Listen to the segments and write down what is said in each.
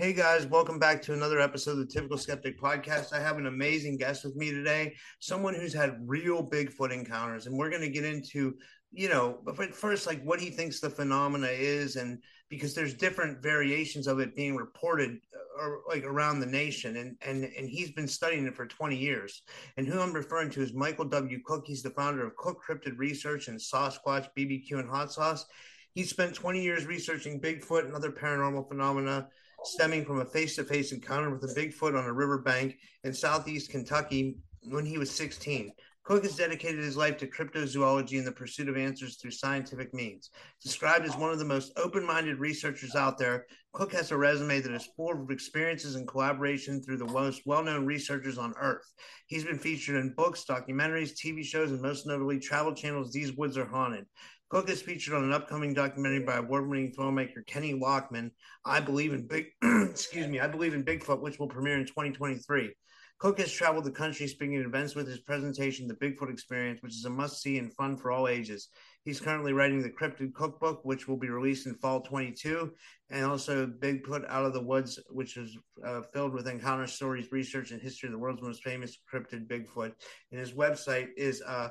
Hey guys, welcome back to another episode of the Typical Skeptic Podcast. I have an amazing guest with me today, someone who's had real Bigfoot encounters, and we're going to get into, you know, but first, like what he thinks the phenomena is, and because there's different variations of it being reported uh, or like around the nation, and and and he's been studying it for 20 years. And who I'm referring to is Michael W. Cook. He's the founder of Cook Cryptid Research and SossSquatch BBQ and Hot Sauce. He spent 20 years researching Bigfoot and other paranormal phenomena stemming from a face to face encounter with a Bigfoot on a riverbank in southeast Kentucky when he was 16. Cook has dedicated his life to cryptozoology and the pursuit of answers through scientific means. Described as one of the most open minded researchers out there, Cook has a resume that is full of experiences and collaboration through the most well known researchers on Earth. He's been featured in books, documentaries, TV shows, and most notably Travel Channel's These Woods Are Haunted. Cook is featured on an upcoming documentary by award-winning filmmaker Kelley Lockman. I believe in big, excuse me, I believe in Bigfoot, which will premiere in 2023. Cook has traveled the country speaking at events with his presentation, The Bigfoot Experience, which is a must-see and fun for all ages. He's currently writing the Cryptid Cookbook, which will be released in fall 22, and also Bigfoot Out of the Woods, which is uh, filled with encounter stories, research, and history of the world's most famous cryptid Bigfoot. And his website is uh,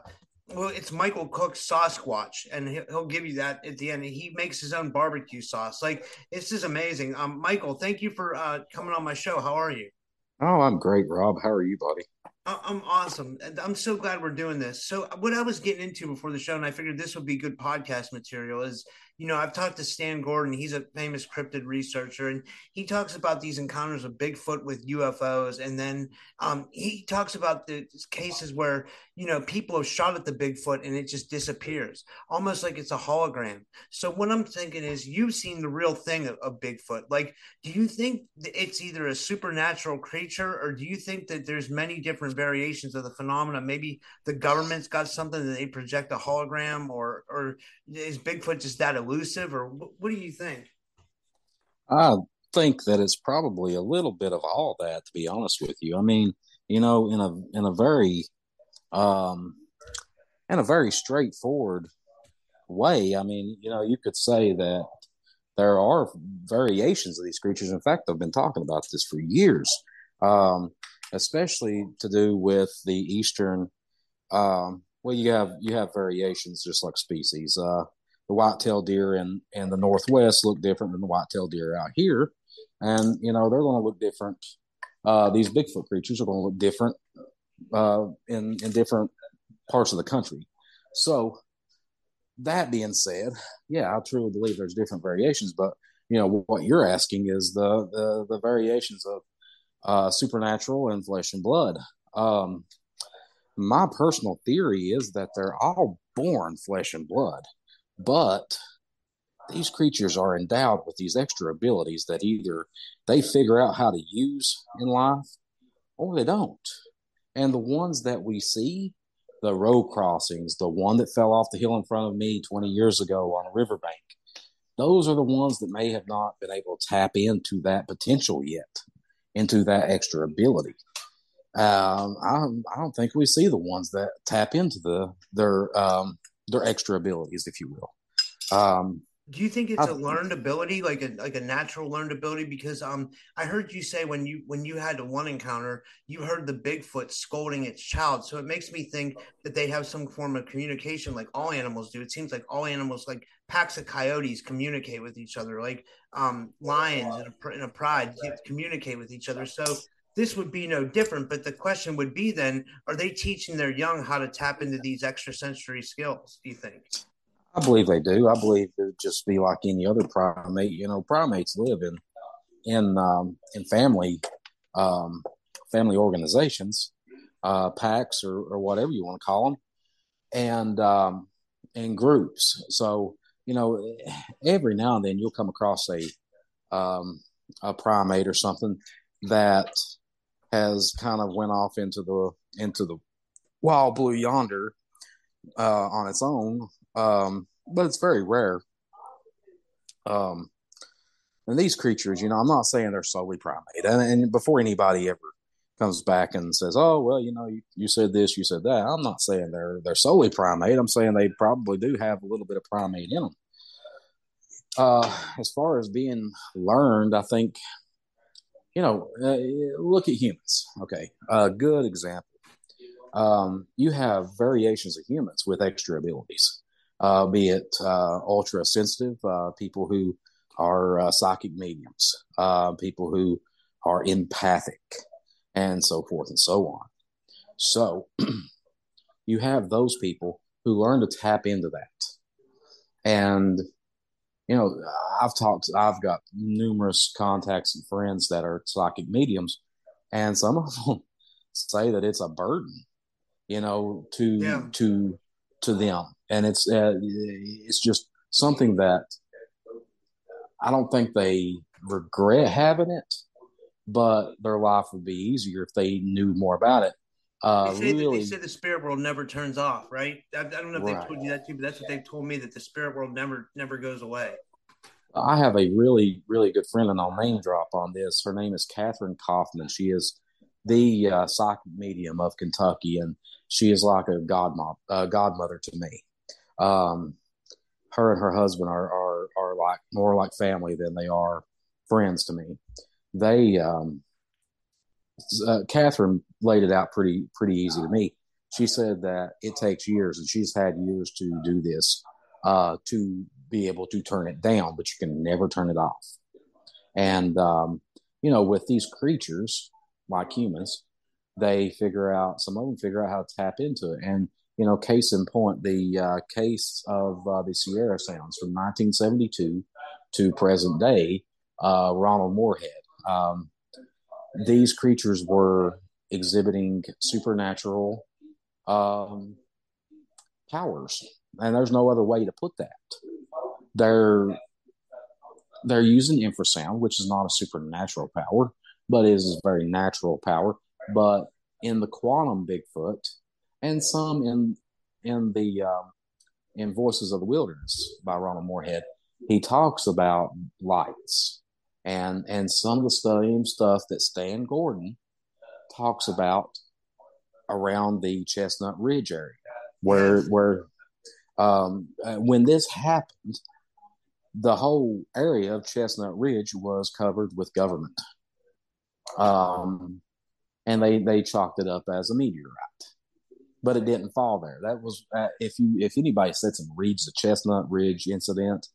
well, it's Michael Cook's SossSquatch, and he'll give you that at the end. He makes his own barbecue sauce. Like this is amazing. Um, Michael, thank you for uh, coming on my show. How are you? Oh, I'm great, Rob. How are you, buddy? I'm awesome. I'm so glad we're doing this. So, what I was getting into before the show, and I figured this would be good podcast material, is you know, I've talked to Stan Gordon. He's a famous cryptid researcher, and he talks about these encounters of Bigfoot with UFOs. And then um, he talks about the cases where, you know, people have shot at the Bigfoot and it just disappears, almost like it's a hologram. So, what I'm thinking is, you've seen the real thing of, of Bigfoot. Like, do you think it's either a supernatural creature, or do you think that there's many different variations of the phenomena? Maybe the government's got something that they project a hologram, or, or is Bigfoot just that elusive, or what do you think? I think that it's probably a little bit of all that, to be honest with you. I mean, you know, in a in a very um in a very straightforward way. I mean, you know, you could say that there are variations of these creatures. In fact, I've been talking about this for years, um, especially to do with the eastern. Um, well, you have you have variations just like species. Uh, the white-tailed deer in in the northwest look different than the white-tailed deer out here, and you know they're going to look different. Uh, these Bigfoot creatures are going to look different uh, in in different parts of the country. So that being said, yeah, I truly believe there's different variations, but you know what you're asking is the the, the variations of uh, supernatural and flesh and blood. Um, my personal theory is that they're all born flesh and blood. But these creatures are endowed with these extra abilities that either they figure out how to use in life or they don't. And the ones that we see, the road crossings, the one that fell off the hill in front of me 20 years ago on a riverbank, those are the ones that may have not been able to tap into that potential yet, into that extra ability. Um, I, I don't think we see the ones that tap into the their um, their extra abilities, if you will. Um, Do you think it's a learned ability, like a like a natural learned ability? Because um, I heard you say when you when you had the one encounter, you heard the Bigfoot scolding its child. So it makes me think that they have some form of communication, like all animals do. It seems like all animals, like packs of coyotes, communicate with each other, like um, lions in a, in a pride communicate with each other. So this would be no different. But the question would be then: Are they teaching their young how to tap into these extrasensory skills? Do you think? I believe they do. I believe it would just be like any other primate. You know, primates live in in um, in family um, family organizations, uh, packs, or, or whatever you want to call them, and um, in groups. So you know, every now and then you'll come across a um, a primate or something that has kind of went off into the into the wild blue yonder uh, on its own um, but it's very rare. Um, and these creatures, you know, I'm not saying they're solely primate. And, and before anybody ever comes back and says, "Oh, well, you know, you, you said this, you said that," I'm not saying they're they're solely primate. I'm saying they probably do have a little bit of primate in them. Uh, as far as being learned, I think, you know, uh, look at humans. Okay, a good example. Um, you have variations of humans with extra abilities uh, be it uh, ultra sensitive, uh, people who are uh, psychic mediums, uh, people who are empathic, and so forth and so on. So you have those people who learn to tap into that. And, you know, I've talked, I've got numerous contacts and friends that are psychic mediums, and some of them say that it's a burden, you know, to, yeah. to, to them and it's uh, it's just something that I don't think they regret having it, but their life would be easier if they knew more about it. Uh, they, say really, they say the spirit world never turns off, right? I, I don't know if right. they told you that too, but that's what they've told me that the spirit world never never goes away. I have a really really good friend, and I'll name drop on this. Her name is Catherine Kaufman. She is the uh, psychic medium of Kentucky, and she is like a godmom, uh, godmother to me um, her and her husband are, are are like more like family than they are friends to me. They um, uh, Catherine laid it out pretty pretty easy to me. She said that it takes years, and she's had years to do this uh, to be able to turn it down, but you can never turn it off. And um, you know, with these creatures like humans, they figure out some of them figure out how to tap into it, and you know, case in point, the uh, case of uh, the Sierra Sounds from 1972 to present day, uh, Ronald Morehead. Um, these creatures were exhibiting supernatural um, powers, and there's no other way to put that. They're they're using infrasound, which is not a supernatural power, but is a very natural power. But in the quantum Bigfoot, and some in in the um, in Voices of the Wilderness by Ronald Morehead. He talks about lights and and some of the same stuff that Stan Gordon talks about around the Chestnut Ridge area, where where um, uh, when this happened, the whole area of Chestnut Ridge was covered with government, um, and they they chalked it up as a meteorite but it didn't fall there. That was uh, if you if anybody sits and reads the Chestnut Ridge incident,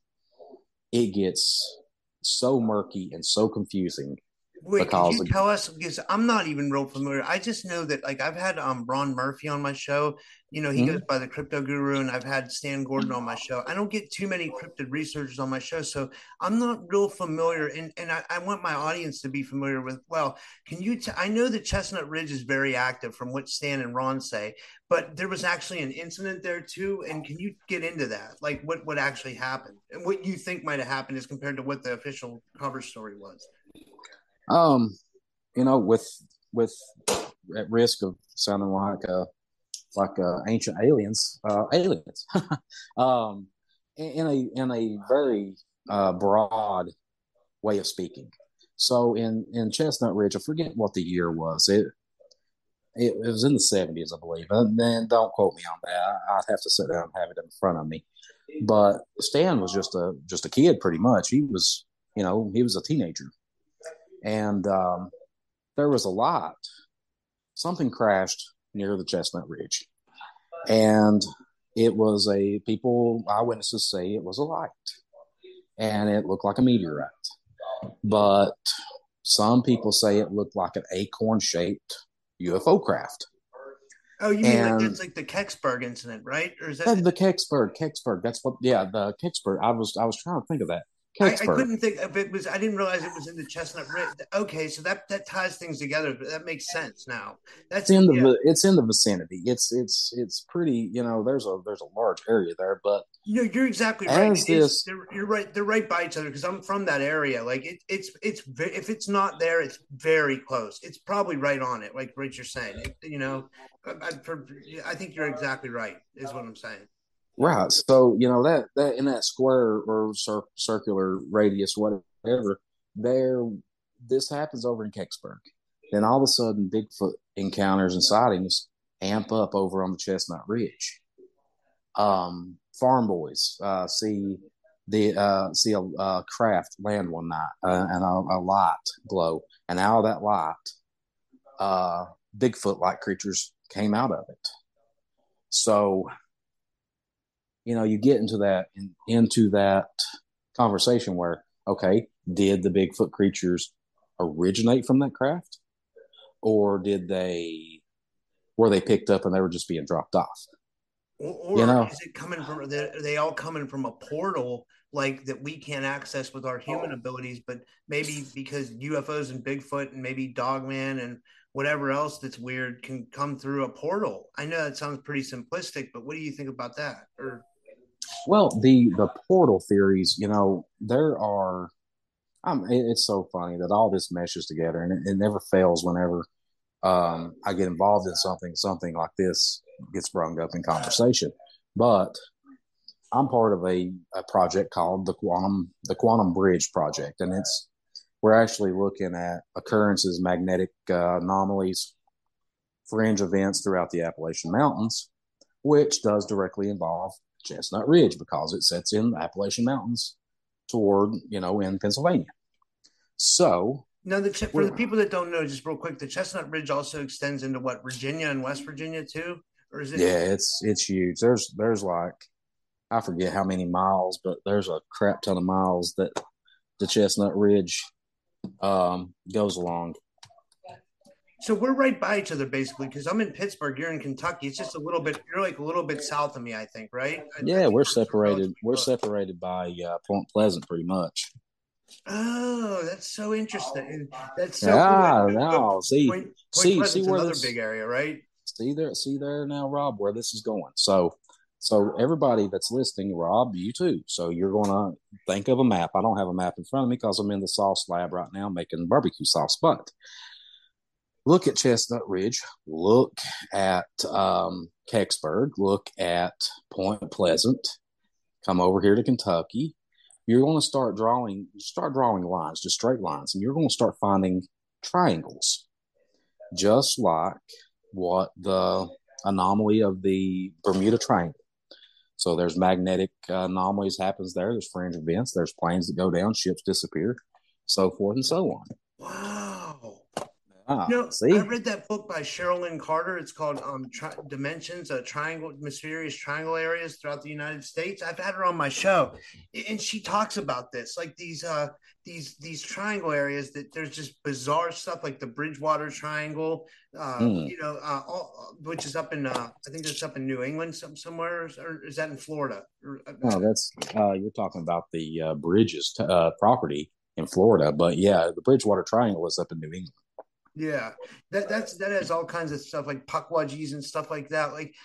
it gets so murky and so confusing. Wait, you tell us? Because I'm not even real familiar. I just know that like I've had um Ron Murphy on my show, you know, he mm-hmm. goes by the crypto guru, and I've had Stan Gordon on my show. I don't get too many cryptid researchers on my show, so I'm not real familiar. And and I, I want my audience to be familiar with. Well, can you? T- I know that Chestnut Ridge is very active, from what Stan and Ron say, but there was actually an incident there too. And can you get into that? Like what what actually happened, and what you think might have happened as compared to what the official cover story was. Um, you know, with with at risk of sounding like a like uh, ancient aliens, uh, aliens, um, in a in a very uh, broad way of speaking. So in in Chestnut Ridge, I forget what the year was. It it, it was in the seventies, I believe. And then don't quote me on that. I'd have to sit down and have it in front of me. But Stan was just a just a kid, pretty much. He was, you know, he was a teenager, and um, there was a lot. Something crashed near the Chestnut Ridge, and it was a people eyewitnesses say it was a light, and it looked like a meteorite. But some people say it looked like an acorn shaped UFO craft. Oh, you mean and, like it's like the Kecksburg incident, right? Or is that the Kecksburg? Kecksburg. That's what. Yeah, the Kecksburg. I was I was trying to think of that. I, I, couldn't think if it was. I didn't realize it was in the Chestnut Ridge. Okay, so that that ties things together. But that makes sense now. That's it's in the yeah. it's in the vicinity. It's it's it's pretty. You know, there's a there's a large area there, but no, you're exactly right. This, you're right. They're right by each other because I'm from that area. Like it, it's it's if it's not there, it's very close. It's probably right on it. Like what you're saying. It, you know, I, I, I think you're exactly right. Is what I'm saying. Right. So you know that that in that square or cir- circular radius, whatever, there, this happens over in Kecksburg. Then all of a sudden, Bigfoot encounters and sightings amp up over on the Chestnut Ridge. Um, farm boys uh, see the uh, see a, a, craft land one night uh, and a, a, light glow, and out of that light, uh, Bigfoot like creatures came out of it. So you know, you get into that in, into that conversation where, okay, did the Bigfoot creatures originate from that craft, or did they were they picked up and they were just being dropped off? Or, or you know? is it coming from? Are they all coming from a portal like that we can't access with our human oh. abilities, but maybe because UFOs and Bigfoot and maybe Dogman and whatever else that's weird can come through a portal. I know that sounds pretty simplistic, but what do you think about that? Or well, the the portal theories, you know, there are. It, it's so funny that all this meshes together, and it, it never fails. Whenever um, I get involved in something, something like this gets brought up in conversation. But I'm part of a, a project called the Quantum the Quantum Bridge Project, and it's we're actually looking at occurrences, magnetic uh, anomalies, fringe events throughout the Appalachian Mountains, which does directly involve Chestnut Ridge because it sets in the Appalachian Mountains toward, you know, in Pennsylvania. So now, the for the people that don't know, just real quick, the Chestnut Ridge also extends into what Virginia and West Virginia too, or is it? Yeah, it's it's huge. There's there's like I forget how many miles, but there's a crap ton of miles that the Chestnut Ridge um, goes along. So we're right by each other basically because I'm in Pittsburgh, you're in Kentucky. It's just a little bit, you're like a little bit south of me, I think, right? I, yeah, I we're separated. We're separated by uh, Point Pleasant pretty much. Oh, that's so interesting. That's so ah, cool. no, see, Point, Point see, see where another this, big area, right? See there, see there now, Rob, where this is going. So, so everybody that's listening, Rob, you too. So you're going to think of a map. I don't have a map in front of me because I'm in the sauce lab right now making barbecue sauce, but look at Chestnut Ridge, look at um, Kecksburg, look at Point Pleasant, come over here to Kentucky. You're going to start drawing, start drawing lines, just straight lines, and you're going to start finding triangles, just like what the anomaly of the Bermuda Triangle. So there's magnetic anomalies happens there. There's fringe events. There's planes that go down, ships disappear, so forth and so on. Wow. Ah, you know, see? I read that book by Sherilyn Carter. It's called um, Tri- Dimensions, a Triangle, Mysterious Triangle Areas Throughout the United States. I've had her on my show, and she talks about this, like these uh, these these triangle areas that there's just bizarre stuff, like the Bridgewater Triangle, uh, mm. you know, uh, all, which is up in uh, I think it's up in New England some, somewhere, or is that in Florida? Uh, no, that's uh, you're talking about the uh, Bridges t- uh, property in Florida, but yeah, the Bridgewater Triangle is up in New England. Yeah, that that's that has all kinds of stuff like pukwudgies and stuff like that. Like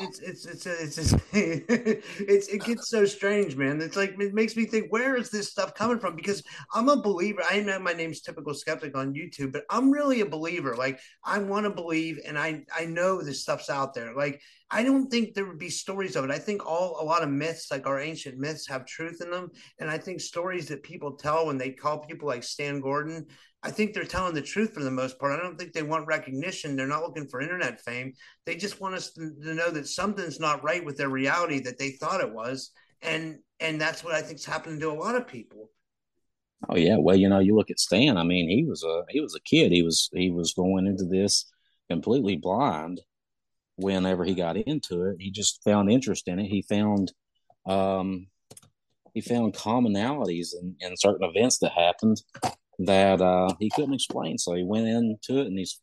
it's it's it's it's it's, it's it gets so strange, man. It's like it makes me think, where is this stuff coming from? Because I'm a believer. I know my name's typical skeptic on YouTube, but I'm really a believer. Like I want to believe, and I I know this stuff's out there. Like I don't think there would be stories of it. I think all a lot of myths, like our ancient myths, have truth in them, and I think stories that people tell when they call people like Stan Gordon I think they're telling the truth for the most part. I don't think they want recognition. They're not looking for internet fame. They just want us to, to know that something's not right with their reality that they thought it was. and and that's what I think's happening to a lot of people. Oh yeah, well, you know, you look at Stan. I mean, he was a he was a kid. He was he was going into this completely blind. Whenever he got into it, he just found interest in it. He found um, he found commonalities in, in certain events that happened that uh, he couldn't explain. So he went into it, and he's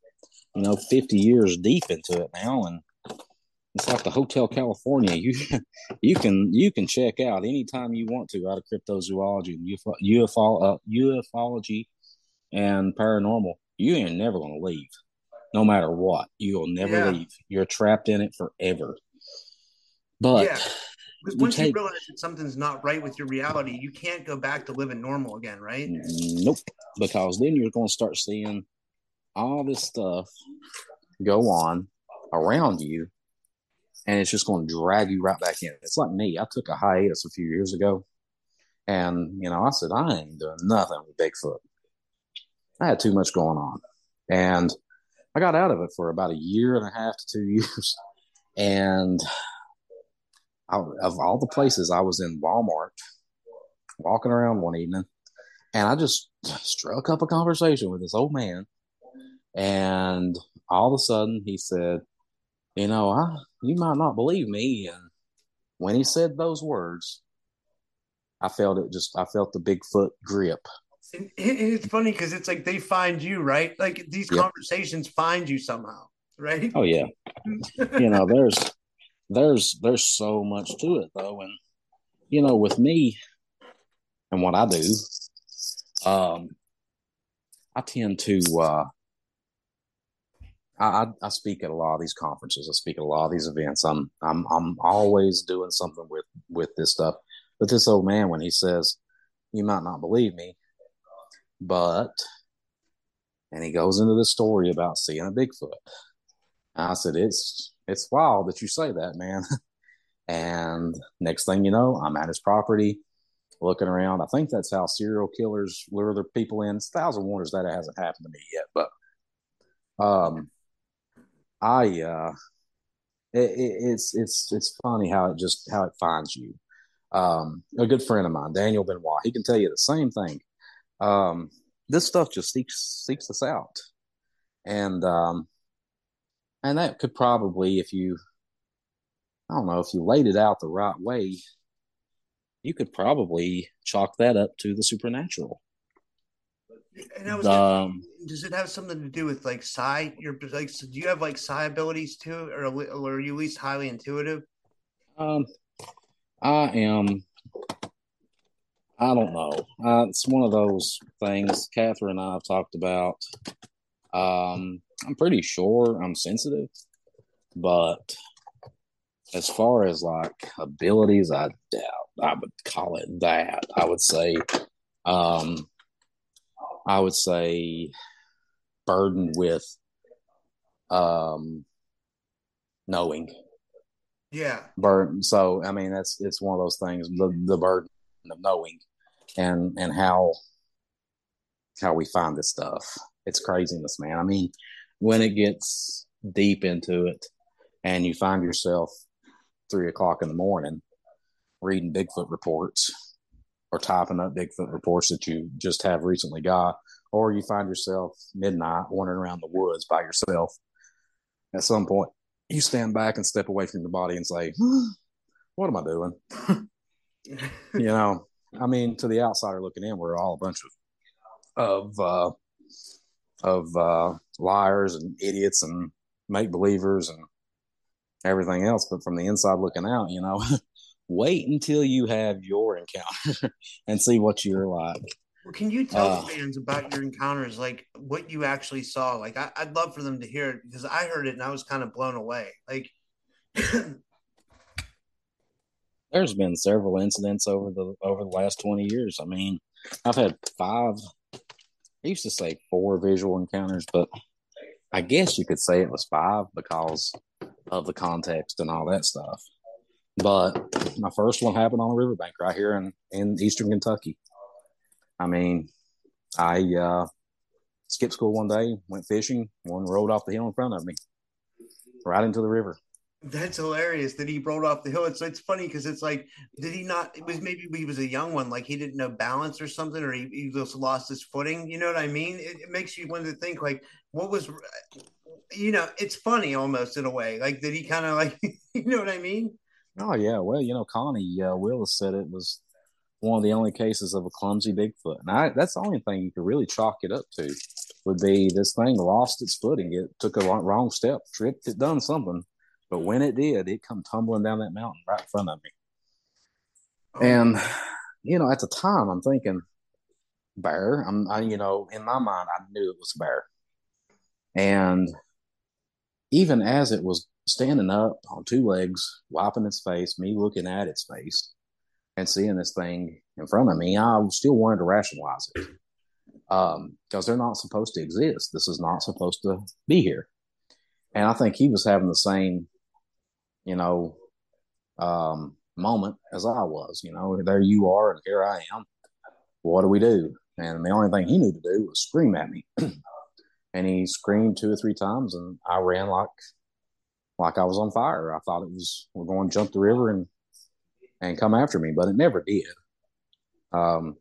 you know fifty years deep into it now, and it's like the Hotel California. You you can you can check out anytime you want to out of cryptozoology and UFO, uh, ufology and paranormal. You ain't never gonna leave, no matter what. You'll never yeah. leave. You're trapped in it forever. But yeah. Once you, take, you realize that something's not right with your reality, you can't go back to living normal again, right? Mm, nope. Because then you're going to start seeing all this stuff go on around you and it's just going to drag you right back in. It's like me. I took a hiatus a few years ago, and you know, I said I ain't doing nothing with Bigfoot. I had too much going on, and I got out of it for about a year and a half to two years. And I, of all the places, I was in Walmart, walking around one evening, and I just struck up a conversation with this old man, and all of a sudden he said, "You know, I you might not believe me. And when he said those words, I felt it just, I felt the Bigfoot grip. And it's funny because it's like they find you, right? Like these yep. conversations find you somehow, right? Oh, yeah. you know, there's, there's, there's so much to it though. And, you know, with me and what I do, um, I tend to, uh, I, I speak at a lot of these conferences. I speak at a lot of these events. I'm I'm I'm always doing something with with this stuff. But this old man, when he says, "You might not believe me," but and he goes into the story about seeing a Bigfoot. I said, "It's it's wild that you say that, man." and next thing you know, I'm at his property, looking around. I think that's how serial killers lure their people in. It's thousand wonders that it hasn't happened to me yet, but um, I uh, it, it's it's it's funny how it just how it finds you. Um, a good friend of mine, Daniel Benoit, he can tell you the same thing. Um, this stuff just seeks seeks us out, and um, and that could probably, if you, I don't know, if you laid it out the right way, you could probably chalk that up to the supernatural. And I was um, does it have something to do with like psi? Your like, so do you have like psi abilities too, or, or are you at least highly intuitive? Um, I am. I don't know. Uh, it's one of those things Catherine and I have talked about. Um, I'm pretty sure I'm sensitive, but as far as like abilities, I doubt I would call it that. I would say, um, I would say burdened with um knowing. Yeah. Burden. So I mean that's it's one of those things, the the burden of knowing and and how how we find this stuff. It's craziness, man. I mean, when it gets deep into it and you find yourself three o'clock in the morning reading Bigfoot reports or typing up Bigfoot reports that you just have recently got, or you find yourself midnight wandering around the woods by yourself. At some point, you stand back and step away from your body and say, hmm, "What am I doing?" you know, I mean, to the outsider looking in, we're all a bunch of of uh, of uh, liars and idiots and make believers and everything else. But from the inside looking out, you know, wait until you have your encounter and see what you're like. Well, can you tell uh, fans about your encounters, like what you actually saw? Like, I, would love for them to hear it because I heard it and I was kind of blown away. Like, there's been several incidents over the over the last twenty years. I mean, I've had five. I used to say four visual encounters, but I guess you could say it was five because of the context and all that stuff. But my first one happened on the riverbank right here in, in eastern Kentucky. I mean, I uh, skipped school one day, went fishing, one rolled off the hill in front of me, right into the river. That's hilarious that he rolled off the hill. It's it's funny because it's like, did he not? It was maybe he was a young one, like he didn't know balance or something, or he, he just lost his footing. You know what I mean? It, it makes you wonder, think like, what was, you know, it's funny almost in a way. Like, did he kind of like, you know what I mean? Oh yeah, well, you know, Connie uh, Willis said it was one of the only cases of a clumsy Bigfoot, and I, that's the only thing you could really chalk it up to would be this thing lost its footing, it took a wrong step, tripped, it done something, but when it did, it come tumbling down that mountain right in front of me, oh. and you know, at the time, I'm thinking bear. I'm, I, you know, in my mind, I knew it was bear, and even as it was standing up on two legs, wiping its face, me looking at its face and seeing this thing in front of me, I still wanted to rationalize it because um, they're not supposed to exist. This is not supposed to be here. And I think he was having the same, you know, um, moment as I was. You know, there you are, and here I am. What do we do? And the only thing he knew to do was scream at me. and he screamed two or three times, and I ran like like I was on fire. I thought it was we're going to jump the river and and come after me, but it never did. Um,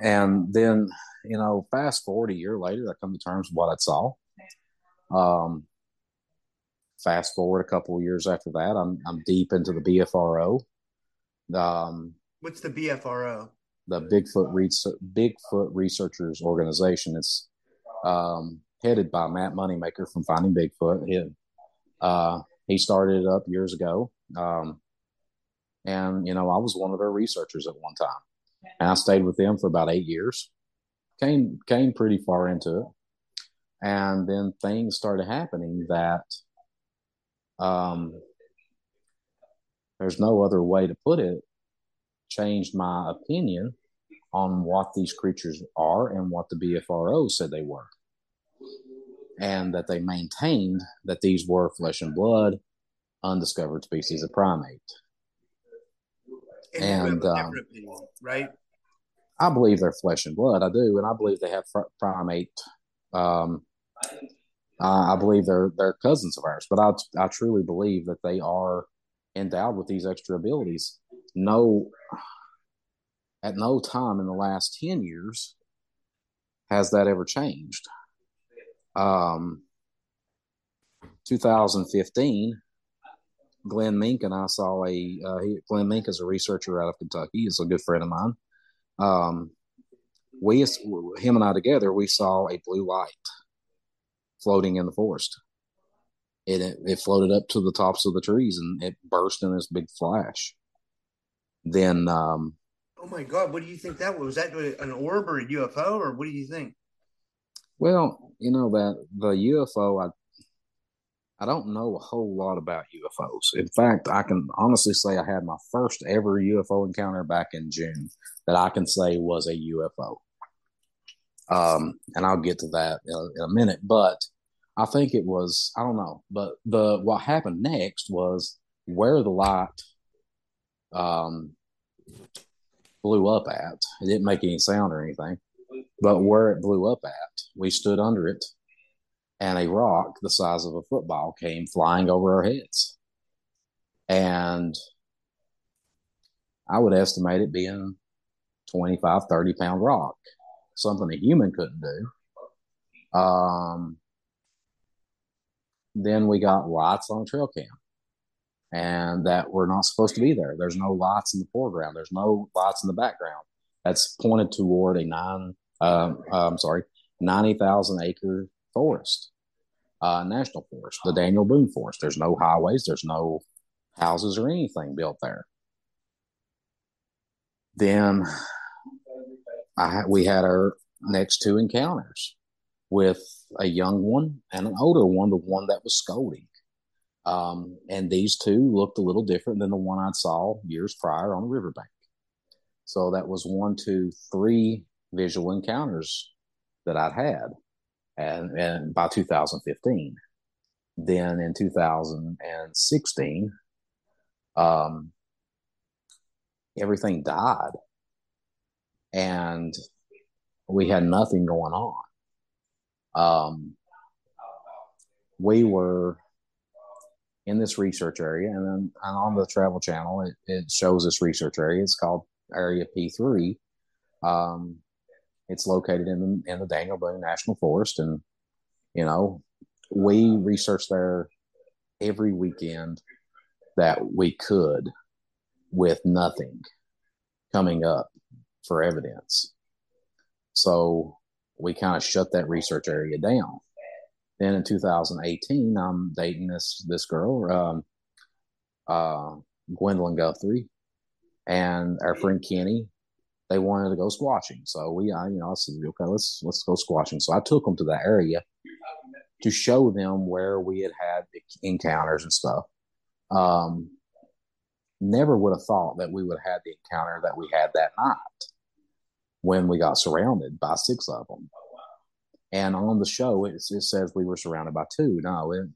and then you know, fast forward a year later, I come to terms with what I saw. Um, fast forward a couple of years after that, I'm I'm deep into the BFRO. Um, What's the BFRO? The Bigfoot Research Bigfoot Researchers Organization. It's um, headed by Matt Moneymaker from Finding Bigfoot. He, uh, he started it up years ago. Um, and, you know, I was one of their researchers at one time. And I stayed with them for about eight years. Came came pretty far into it. And then things started happening that um, there's no other way to put it, changed my opinion on what these creatures are and what the BFRO said they were and that they maintained that these were flesh and blood, undiscovered species of primate. And, and um, right? I believe they're flesh and blood. I do, and I believe they have primate. Um, I believe they're they're cousins of ours, but I I truly believe that they are endowed with these extra abilities. No, at no time in the last ten years has that ever changed um, 2015, Glenn Mink and I saw a uh, he, Glenn Mink is a researcher out of Kentucky. He's a good friend of mine. Um, we him and I together we saw a blue light floating in the forest. It, it, floated up to the tops of the trees and it burst in this big flash. Then, um, oh my god, what do you think that was? Was that an orb or a UFO or what do you think? Well, you know that the UFO, I I don't know a whole lot about UFOs. In fact, I can honestly say I had my first ever UFO encounter back in June that I can say was a UFO. Um, and I'll get to that in a, in a minute. But I think it was I don't know, but the what happened next was where the light um, blew up at. It didn't make any sound or anything. But where it blew up at, we stood under it, and a rock the size of a football came flying over our heads. And I would estimate it being 25, 30 pound rock, something a human couldn't do. Um, then we got lights on trail cam and that were not supposed to be there. There's no lights in the foreground. There's no lights in the background. That's pointed toward a nine um, I'm sorry, 90,000 acre forest, uh, national forest, the Daniel Boone Forest. There's no highways, there's no houses or anything built there. Then I, we had our next two encounters with a young one and an older one, the one that was scolding. Um, and these two looked a little different than the one I saw years prior on the riverbank. So that was one, two, three visual encounters that I'd had. And, and by 2015, then in 2016, um, everything died and we had nothing going on. Um, we were in this research area, and then and on the Travel Channel, it, it shows this research area. It's called Area P3. Um, it's located in the, in the Daniel Boone National Forest, and you know, we researched there every weekend that we could with nothing coming up for evidence. So we kind of shut that research area down. Then in 2018, I'm dating this this girl, um, uh, Gwendolyn Guthrie, and our friend Kenny. They wanted to go squatching, so we, I, you know, I said, okay, let's let's go squatching. So I took them to that area to show them where we had had encounters and stuff. Um, never would have thought that we would have had the encounter that we had that night when we got surrounded by six of them. And on the show, it, it says we were surrounded by two. No, it,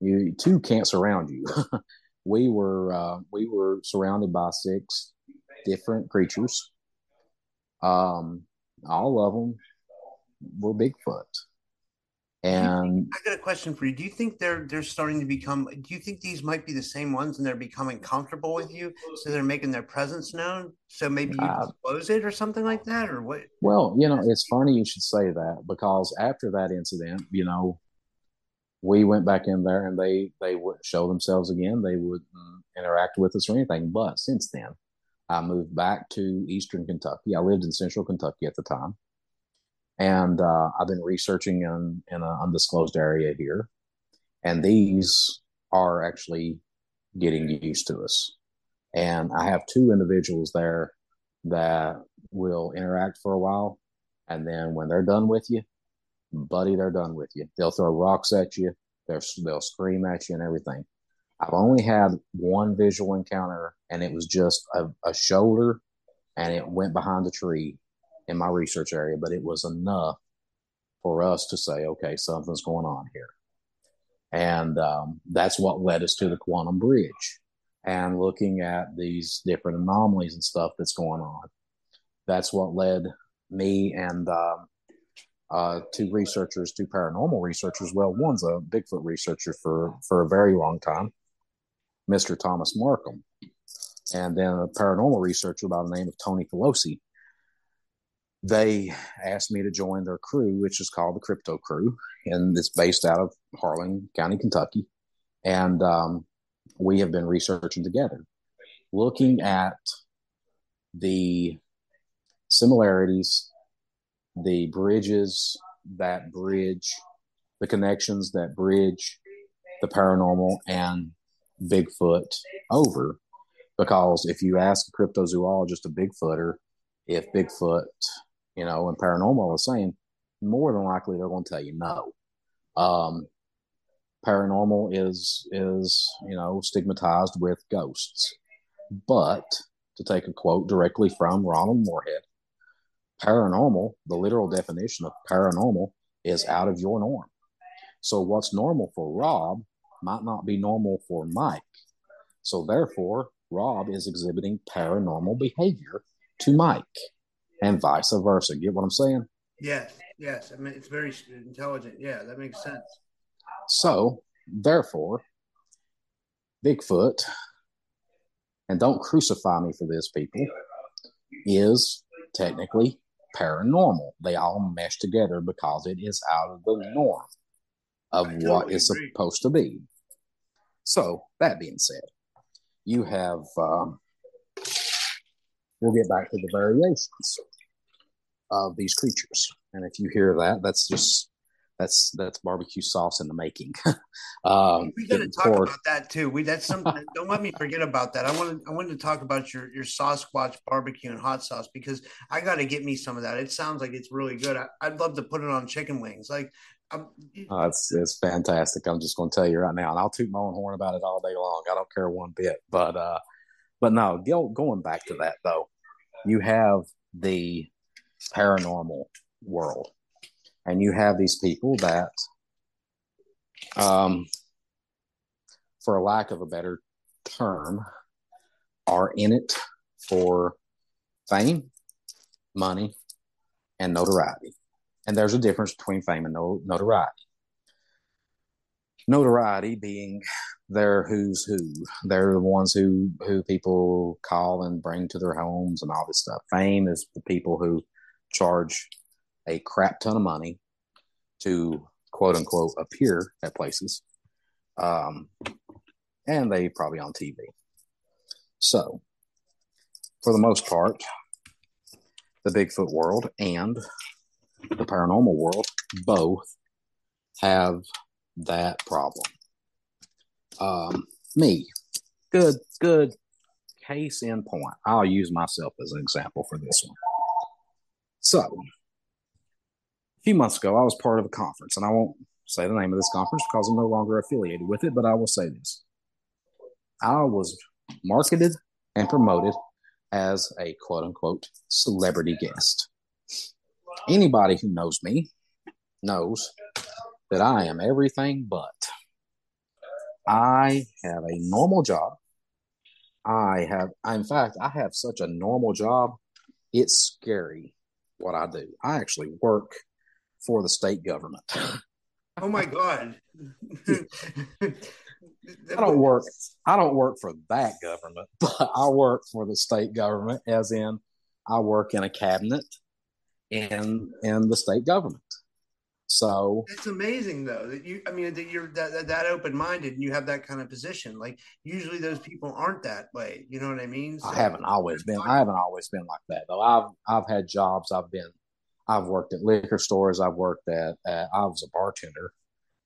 you two can't surround you. we were uh, we were surrounded by six different creatures. Um, all of them were Bigfoot. And I got a question for you. Do you think they're they're starting to become? Do you think these might be the same ones, and they're becoming comfortable with you, so they're making their presence known? So maybe you uh, disclose it or something like that, or what? Well, you know, it's funny you should say that because after that incident, you know, we went back in there and they they wouldn't show themselves again. They wouldn't interact with us or anything. But since then, I moved back to Eastern Kentucky. I lived in Central Kentucky at the time and uh, I've been researching in in an undisclosed area here, and these are actually getting used to us. And I have two individuals there that will interact for a while, and then when they're done with you, buddy, they're done with you. They'll throw rocks at you. They'll scream at you and everything. I've only had one visual encounter, and it was just a, a shoulder, and it went behind the tree, in my research area, but it was enough for us to say, okay, something's going on here. And um, that's what led us to the quantum bridge and looking at these different anomalies and stuff that's going on. That's what led me and um, uh, two researchers, two paranormal researchers. Well, one's a Bigfoot researcher for, for a very long time, Mr. Thomas Markham, and then a paranormal researcher by the name of Tony Pelosi they asked me to join their crew, which is called the Crypto Crew, and it's based out of Harlan County, Kentucky. And um, we have been researching together, looking at the similarities, the bridges that bridge, the connections that bridge the paranormal and Bigfoot over. Because if you ask a cryptozoologist, a Bigfooter, if Bigfoot you know, and paranormal the saying, more than likely they're going to tell you no. Um, paranormal is is you know stigmatized with ghosts, but to take a quote directly from Ronald Morehead, paranormal, the literal definition of paranormal is out of your norm. So what's normal for Rob might not be normal for Mike. So therefore, Rob is exhibiting paranormal behavior to Mike and vice versa. Get what I'm saying? Yes, yes. I mean, it's very intelligent. Yeah, that makes sense. So, therefore, Bigfoot, and don't crucify me for this, people, is technically paranormal. They all mesh together because it is out of the norm of totally what is supposed to be. So, that being said, you have um, we'll get back to the variations of these creatures. And if you hear that, that's just that's that's barbecue sauce in the making. um, we got to talk poured. about that too. We that's something. don't let me forget about that. I wanted I wanted to talk about your your SossSquatch barbecue and hot sauce because I got to get me some of that. It sounds like it's really good. I, would love to put it on chicken wings. Like, oh, it's it's fantastic. I'm just going to tell you right now, and I'll toot my own horn about it all day long. I don't care one bit. But uh, but no, going back to that though, you have the paranormal world, and you have these people that, um, for lack of a better term, are in it for fame, money, and notoriety. And there's a difference between fame and notoriety. Notoriety being they're who's who. They're the ones who who people call and bring to their homes and all this stuff. Fame is the people who charge a crap ton of money to quote unquote appear at places. Um, and they probably on TV. So, for the most part, the Bigfoot world and the paranormal world both have that problem. Um, me, good, good case in point. I'll use myself as an example for this one. So, a few months ago, I was part of a conference, and I won't say the name of this conference because I'm no longer affiliated with it, but I will say this. I was marketed and promoted as a quote unquote celebrity guest. Anybody who knows me knows that I am everything but. I have a normal job. I have, in fact, I have such a normal job. It's scary what I do. I actually work for the state government. Oh my God. I don't work. I don't work for that government, but I work for the state government, as in, I work in a cabinet in in the state government. So it's amazing though that you. I mean, that you're that that, that open minded and you have that kind of position. Like usually those people aren't that way. You know what I mean? So, I haven't always been. I haven't always been like that though. I've I've had jobs. I've been. I've worked at liquor stores. I've worked at. at I was a bartender.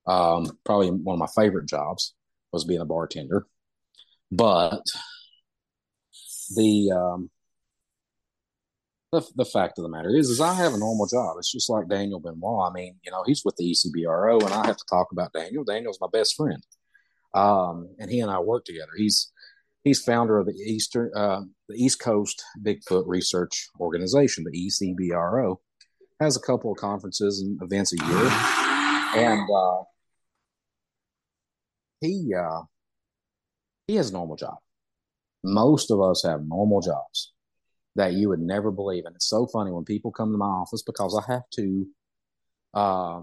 Um, probably one of my favorite jobs was being a bartender. But the um, the, the fact of the matter is, is I have a normal job. It's just like Daniel Benoit. I mean, you know, he's with the ECBRO, and I have to talk about Daniel. Daniel's my best friend, um, and he and I work together. He's he's founder of the Eastern uh, the East Coast Bigfoot Research Organization, the ECBRO. Has a couple of conferences and events a year, and uh, he uh, he has a normal job. Most of us have normal jobs that you would never believe, and it's so funny when people come to my office because I have to. Uh,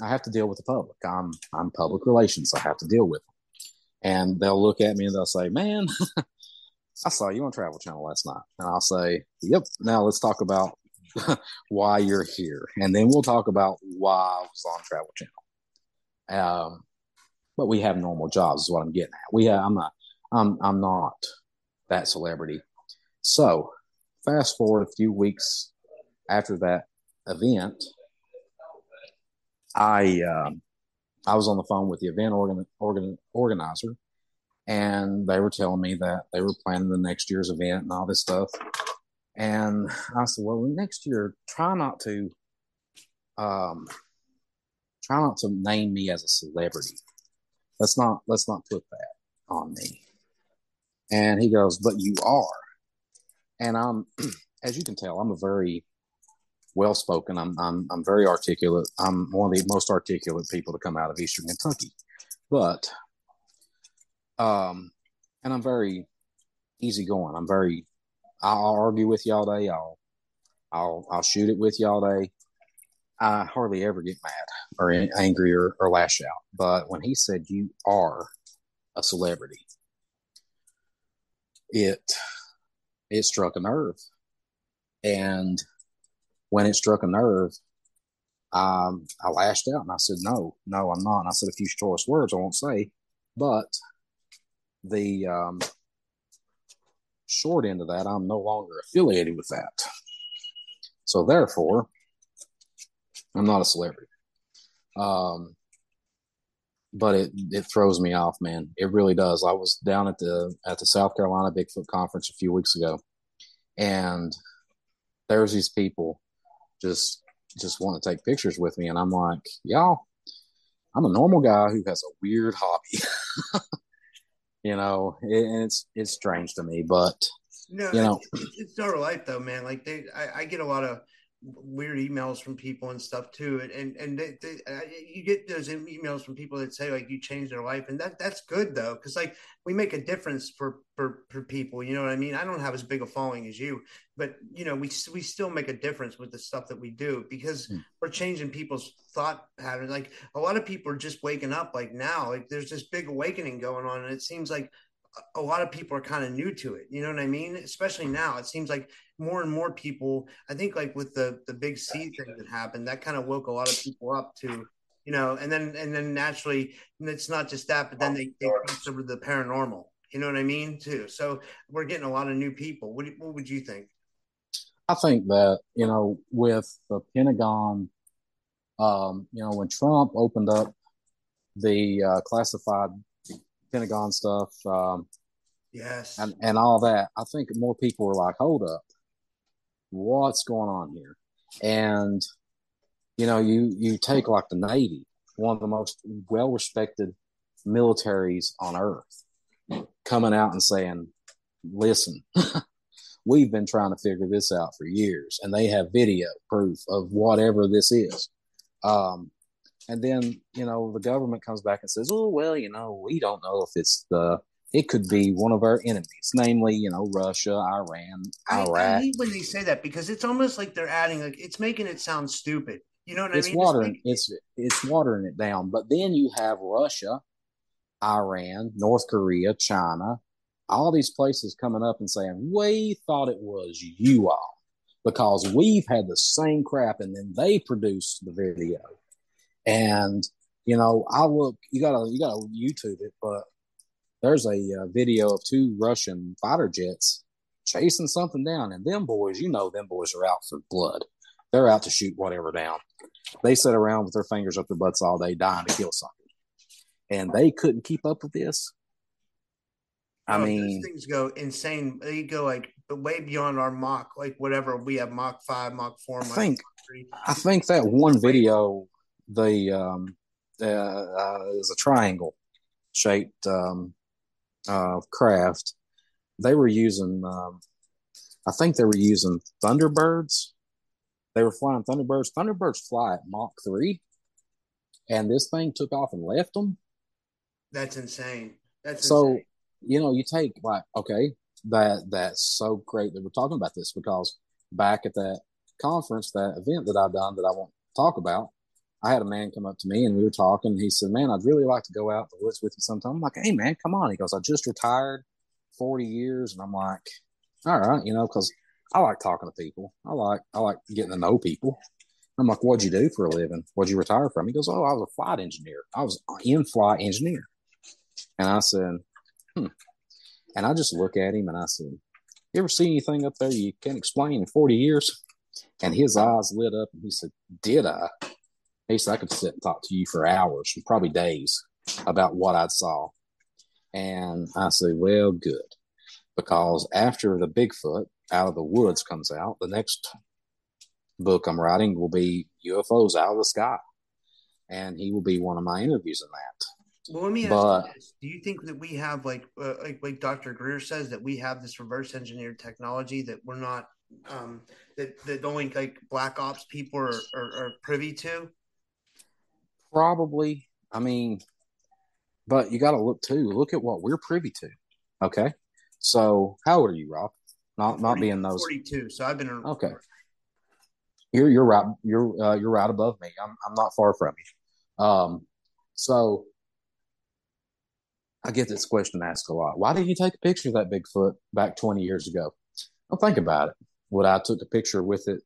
I have to deal with the public. I'm I'm public relations. I have to deal with them, and they'll look at me and they'll say, "Man, I saw you on Travel Channel last night," and I'll say, "Yep." Now let's talk about why you're here, and then we'll talk about why I was on Travel Channel. Um, but we have normal jobs is what I'm getting at. We have, I'm not I'm I'm not that celebrity. So fast forward a few weeks after that event, I um, I was on the phone with the event organ, organ, organizer, and they were telling me that they were planning the next year's event and all this stuff. And I said, "Well, next year, try not to, um, try not to name me as a celebrity. Let's not let's not put that on me. And he goes but you are and i'm as you can tell i'm a very well spoken I'm, I'm i'm very articulate. I'm one of the most articulate people to come out of eastern kentucky. But um and i'm very easygoing. I'm very i'll argue with you all day. I'll i'll i'll shoot it with you all day. I hardly ever get mad or angry or, or lash out. But when he said you are a celebrity, it it struck a nerve. And when it struck a nerve, um, I lashed out and I said, "No, no, I'm not." And I said a few choice words I won't say, but the um, short end of that, I'm no longer affiliated with that. So therefore, I'm not a celebrity. Um, but it it throws me off, man. It really does. I was down at the at the South Carolina Bigfoot conference a few weeks ago, and there's these people just just want to take pictures with me, and I'm like, y'all, I'm a normal guy who has a weird hobby. you know, it, and it's it's strange to me, but no, you know, it's, it's our life though, man. Like they, I, I get a lot of weird emails from people and stuff too, and and they, they, uh, you get those emails from people that say like you changed their life, and that that's good though, because like we make a difference for, for for people. You know what I mean? I don't have as big a following as you, but you know we we still make a difference with the stuff that we do because mm. we're changing people's thought patterns. Like a lot of people are just waking up like now, like there's this big awakening going on, and it seems like a lot of people are kind of new to it. You know what I mean? Especially now, it seems like more and more people. I think like with the the big C thing that happened, that kind of woke a lot of people up to, you know. And then and then naturally, it's not just that, but then they they cross over the paranormal. You know what I mean? Too. So we're getting a lot of new people. What what would you think? I think that you know with the Pentagon, um, you know, when Trump opened up the uh, classified Pentagon stuff, um, yes, and and all that. I think more people were like, "Hold up, what's going on here?" And you know, you you take like the Navy, one of the most well respected militaries on earth, coming out and saying, "Listen." We've been trying to figure this out for years, and they have video proof of whatever this is. Um, and then you know the government comes back and says, "Oh well, you know we don't know if it's the it could be one of our enemies, namely you know Russia, Iran, Iraq." I, I hate when they say that because it's almost like they're adding like it's making it sound stupid. You know what it's I mean? Watering, it's it's watering it down. But then you have Russia, Iran, North Korea, China, all these places coming up and saying, "We thought it was you all." Because we've had the same crap, and then they produced the video and you know, I look. You gotta you gotta YouTube it, but there's a uh, video of two Russian fighter jets chasing something down, and them boys, you know, them boys are out for blood. They're out to shoot whatever down. They sit around with their fingers up their butts all day, dying to kill something, and they couldn't keep up with this. I oh, mean, things go insane. They go like way beyond our Mach, like whatever we have Mach five, Mach four. Mach I think. I think that one video the um, uh, uh, is a triangle shaped um, uh, craft. They were using, um, I think they were using Thunderbirds. They were flying Thunderbirds. Thunderbirds fly at Mach three, and this thing took off and left them. That's insane. That's so. Insane. You know, you take like okay, that that's so great that we're talking about this because back at that conference, that event that I've done that I won't talk about, I had a man come up to me and we were talking. he said, Man, I'd really like to go out in the woods with you sometime. I'm like, Hey, man, come on. He goes, I just retired 40 years. And I'm like, All right, you know, because I like talking to people. I like I like getting to know people. I'm like, What'd you do for a living? What'd you retire from? He goes, Oh, I was a flight engineer. I was in flight engineer. And I said, Hmm. And I just look at him and I said, You ever see anything up there you can't explain in 40 years? And his eyes lit up and he said, Did I? He said, I could sit and talk to you for hours, probably days, about what I saw. And I said, Well, good. Because after the Bigfoot out of the woods comes out, the next book I'm writing will be UFOs out of the sky. And he will be one of my interviews in that. Well, let me ask but, you this: Do you think that we have, like, uh, like, like Dr. Greer says, that we have this reverse engineered technology that we're not, um, that that only like black ops people are, are, are privy to? Probably. I mean, but you got to look too. Look at what we're privy to. Okay. So, how old are you, Rob? Not 40, not being those forty-two. So I've been okay. You're you're right. You're uh, you're right above me. I'm I'm not far from you. Um, so I get this question asked a lot. Why did you take a picture of that Bigfoot back 20 years ago? Well, think about it. Would I took a picture with it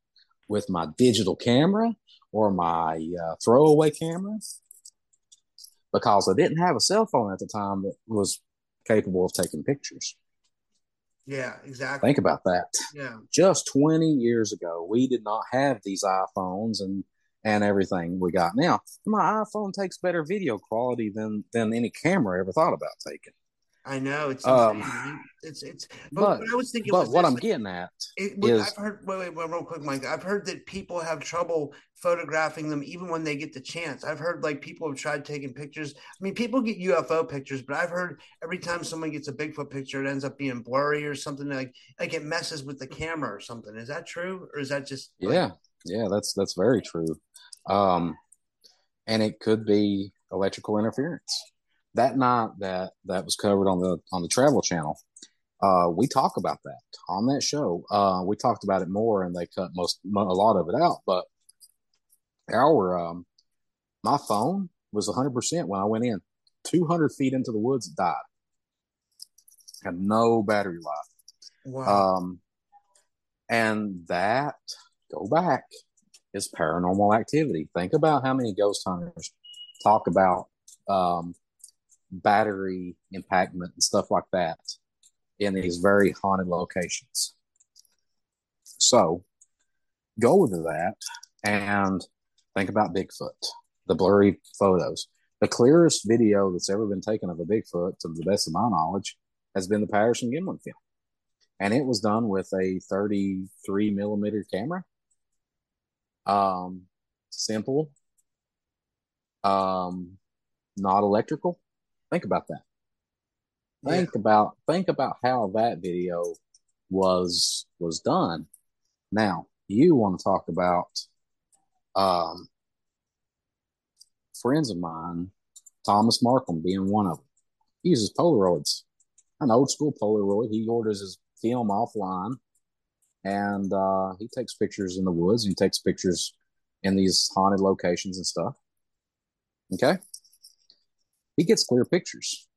with my digital camera or my uh, throwaway camera because I didn't have a cell phone at the time that was capable of taking pictures. Yeah, exactly. Think about that. Yeah. Just 20 years ago, we did not have these iPhones and and everything we got now. My iPhone takes better video quality than than any camera ever thought about taking. I know it's um, it's it's. But, but I was thinking, but what I'm like, getting at it, is, I've heard. Wait, wait, wait, real quick, Mike. I've heard that people have trouble photographing them even when they get the chance. I've heard like people have tried taking pictures. I mean, people get UFO pictures, but I've heard every time someone gets a Bigfoot picture, it ends up being blurry or something like like it messes with the camera or something. Is that true, or is that just? Like, yeah, yeah, that's that's very true. Um, and it could be electrical interference that night that that was covered on the on the Travel Channel, uh, we talk about that on that show. Uh, we talked about it more, and they cut most a lot of it out. But our um, my phone was 100 percent when I went in. 200 feet into the woods, it died. Had no battery life. Wow. Um, and that go back is paranormal activity. Think about how many ghost hunters talk about um, battery impactment and stuff like that in these very haunted locations. So go with that and think about Bigfoot, the blurry photos. The clearest video that's ever been taken of a Bigfoot, to the best of my knowledge, has been the Patterson Gimlin film. And it was done with a 33 millimeter camera. Um, simple, um, not electrical, Think about that. Think yeah. about think about how that video was was done. Now you want to talk about um, friends of mine, Thomas Markham being one of them. He uses Polaroids, an old school Polaroid. He orders his film offline, and uh, he takes pictures in the woods. He takes pictures in these haunted locations and stuff. Okay, he gets clear pictures.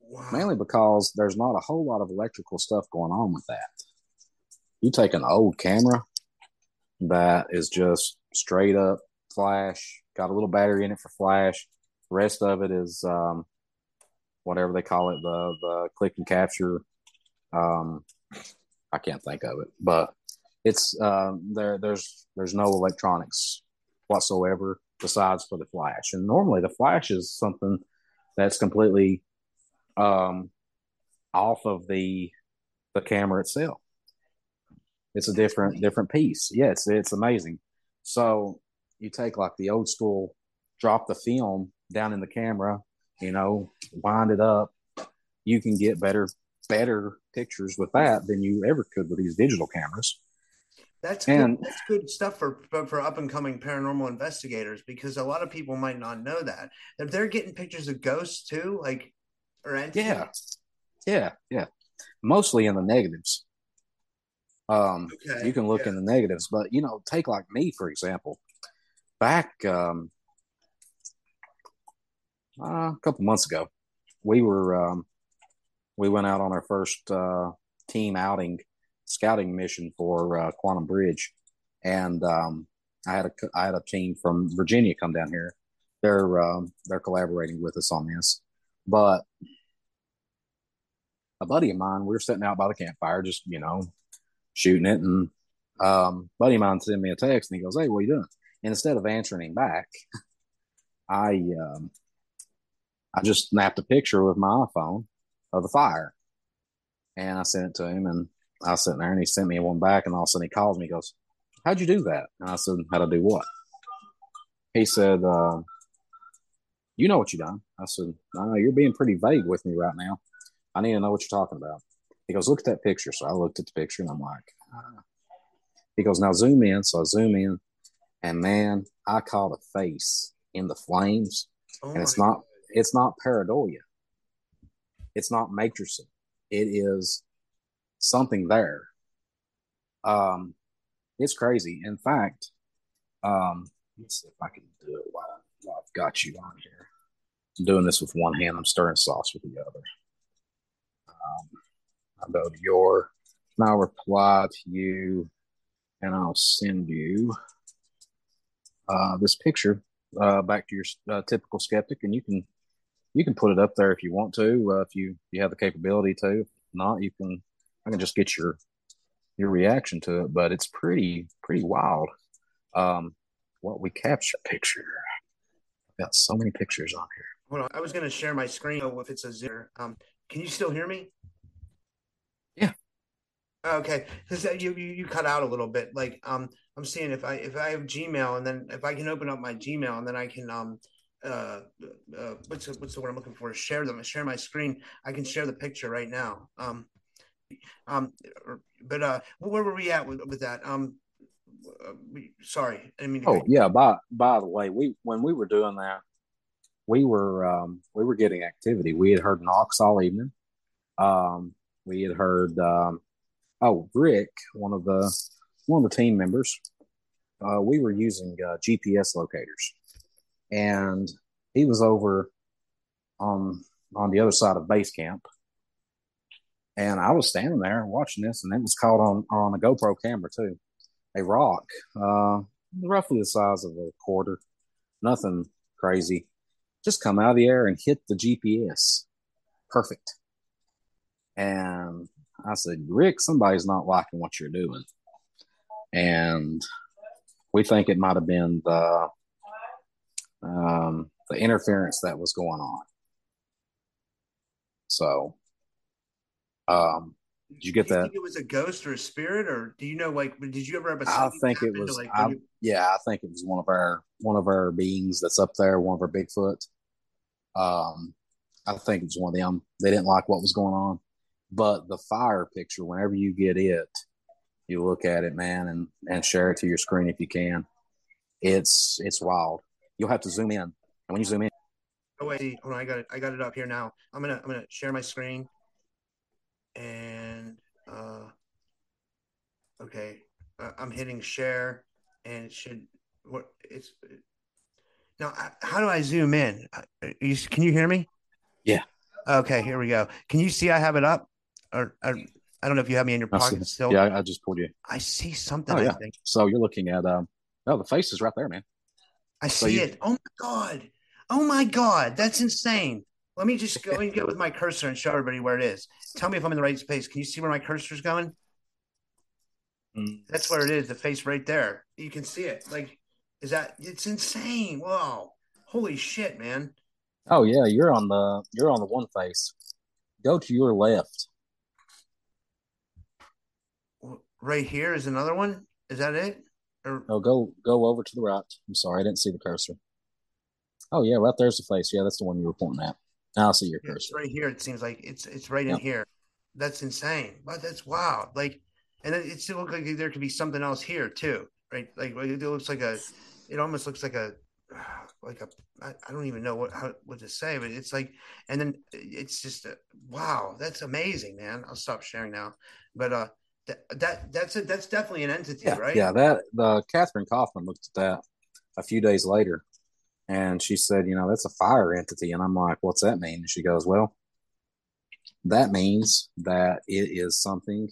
Wow. Mainly because there's not a whole lot of electrical stuff going on with that. You take an old camera that is just straight up flash, got a little battery in it for flash. The rest of it is um, whatever they call it, the the click and capture. Um, I can't think of it, but it's uh, there. There's there's no electronics whatsoever besides for the flash. And normally the flash is something that's completely um, off of the the camera itself. It's a different different piece. Yeah, it's it's amazing. So you take like the old school, drop the film down in the camera, you know, wind it up. You can get better better pictures with that than you ever could with these digital cameras. That's and, good. That's good stuff for for up and coming paranormal investigators because a lot of people might not know that if they're getting pictures of ghosts too, like or entities. Yeah, yeah, yeah. Mostly in the negatives. Um, okay, you can look yeah. in the negatives, but you know, take like me for example. Back um, uh, a couple months ago, we were um, we went out on our first uh, team outing scouting mission for uh, Quantum Bridge, and um, I had a I had a team from Virginia come down here. They're um, they're collaborating with us on this, but a buddy of mine, we were sitting out by the campfire, just you know, shooting it, and um, buddy of mine sent me a text, and he goes, "Hey, what are you doing?" And instead of answering him back, I um, I just snapped a picture with my iPhone of the fire, and I sent it to him, and I was sitting there and he sent me one back, and all of a sudden he calls me. He goes, "How'd you do that?" And I said, "How'd I do what?" He said, uh, "You know what you done." I said, "No, you're being pretty vague with me right now. I need to know what you're talking about." He goes, "Look at that picture." So I looked at the picture, and I'm like, ah. "He goes, now zoom in." So I zoom in, and man, I caught a face in the flames, oh and it's not it's not pareidolia. It's not matrixing. It is something there. Um, it's crazy. In fact, um, let's see if I can do it while, while I've got you on here. I'm doing this with one hand. I'm stirring sauce with the other. Um, I'll go to your, and I'll reply to you, and I'll send you uh, this picture uh, back to your uh, typical skeptic, and you can you can put it up there if you want to, uh, if you if you have the capability to. If not, you can I can just get your your reaction to it, but it's pretty pretty wild. Um, what we capture picture. I've got so many pictures on here. Hold on, I was going to share my screen if it's a zero. Um, Can you still hear me? Yeah. Okay, because you, you you cut out a little bit. Like um, I'm seeing if I if I have Gmail and then if I can open up my Gmail and then I can um uh, uh what's the, what's the word I'm looking for? Share them. Share my screen. I can share the picture right now. Um, um, but uh, where were we at with, with that? Um, uh, sorry, I mean. Oh yeah. By by the way, we when we were doing that, we were um we were getting activity. We had heard knocks all evening. Um, we had heard um, oh Rick, one of the one of the team members. Uh, we were using uh, GPS locators, and he was over on on the other side of base camp and I was standing there watching this, and it was caught on on a GoPro camera too. A rock, uh, roughly the size of a quarter, nothing crazy, just come out of the air and hit the GPS. Perfect. And I said, Rick, somebody's not liking what you're doing. And we think it might have been the um, the interference that was going on. So um, did you get you that? it was a ghost or a spirit, or do you know? Like, did you ever have a? I think it was. Like, I, you... Yeah, I think it was one of our one of our beings that's up there, one of our Bigfoot. Um, I think it was one of them. They didn't like what was going on, but the fire picture. Whenever you get it, you look at it, man, and and share it to your screen if you can. It's it's wild. You'll have to zoom in, and when you zoom in. Oh wait, hold on, I got it. I got it up here now. I'm gonna I'm gonna share my screen and uh, okay, uh, I'm hitting share, and it should what it's now. How do I zoom in? Uh, you, can you hear me? Yeah. Okay, here we go. Can you see I have it up, or, or I don't know if you have me in your pocket still. Yeah, I just pulled you. I see something. Oh, yeah. So you're looking at um. Oh, the face is right there, man. I so see you... it. Oh my god. Oh my god, that's insane. Let me just go and get with my cursor and show everybody where it is. Tell me if I'm in the right space. Can you see where my cursor is going? Mm. That's where it is. The face right there. You can see it. Like, is that? It's insane. Wow. Holy shit, man. Oh yeah, you're on the you're on the one face. Go to your left. Right here is another one. Is that it? Or... No, go go over to the right. I'm sorry, I didn't see the cursor. Oh yeah, right there's the face. Yeah, that's the one you were pointing at. I'll see your cursor. It's right here. It seems like it's it's right in here. That's insane. But that's wild. Like, and it still looks like there could be something else here too, right? Like it looks like a. It almost looks like a, like a. I, I don't even know what how what to say, but it's like, and then it's just a, wow. That's amazing, man. I'll stop sharing now, but uh. That, that that's it. That's definitely an entity, yeah, right? Yeah, that the Catherine Kaufman looked at that a few days later and she said, you know, that's a fire entity. And I'm like, what's that mean? And she goes, well, that means that it is something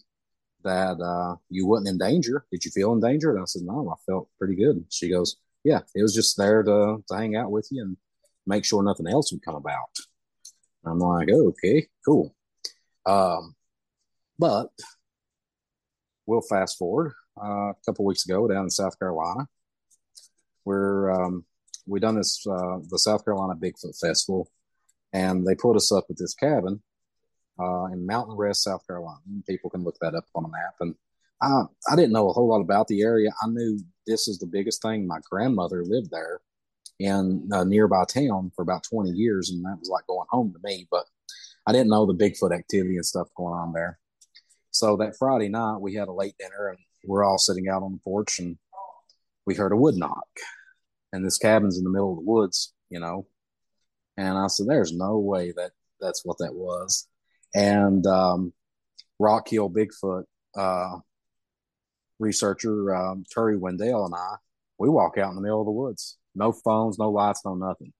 that uh, you wasn't in danger. Did you feel in danger? And I said, no, I felt pretty good. She goes, yeah, it was just there to, to hang out with you and make sure nothing else would come about. I'm like, oh, okay, cool. Um, but we'll fast forward uh, a couple weeks ago down in South Carolina. We're um, we done this uh, the South Carolina Bigfoot Festival, and they put us up at this cabin uh, in Mountain Rest, South Carolina. People can look that up on a map. And I I didn't know a whole lot about the area. I knew this is the biggest thing. My grandmother lived there in a nearby town for about 20 years, and that was like going home to me. But I didn't know the Bigfoot activity and stuff going on there. So that Friday night, we had a late dinner, and we're all sitting out on the porch, and we heard a wood knock and this cabin's in the middle of the woods, you know. And I said, "There's no way that that's what that was." And um, Rock Hill Bigfoot uh, researcher um, Turi Wendell and I, we walk out in the middle of the woods, no phones, no lights, no nothing,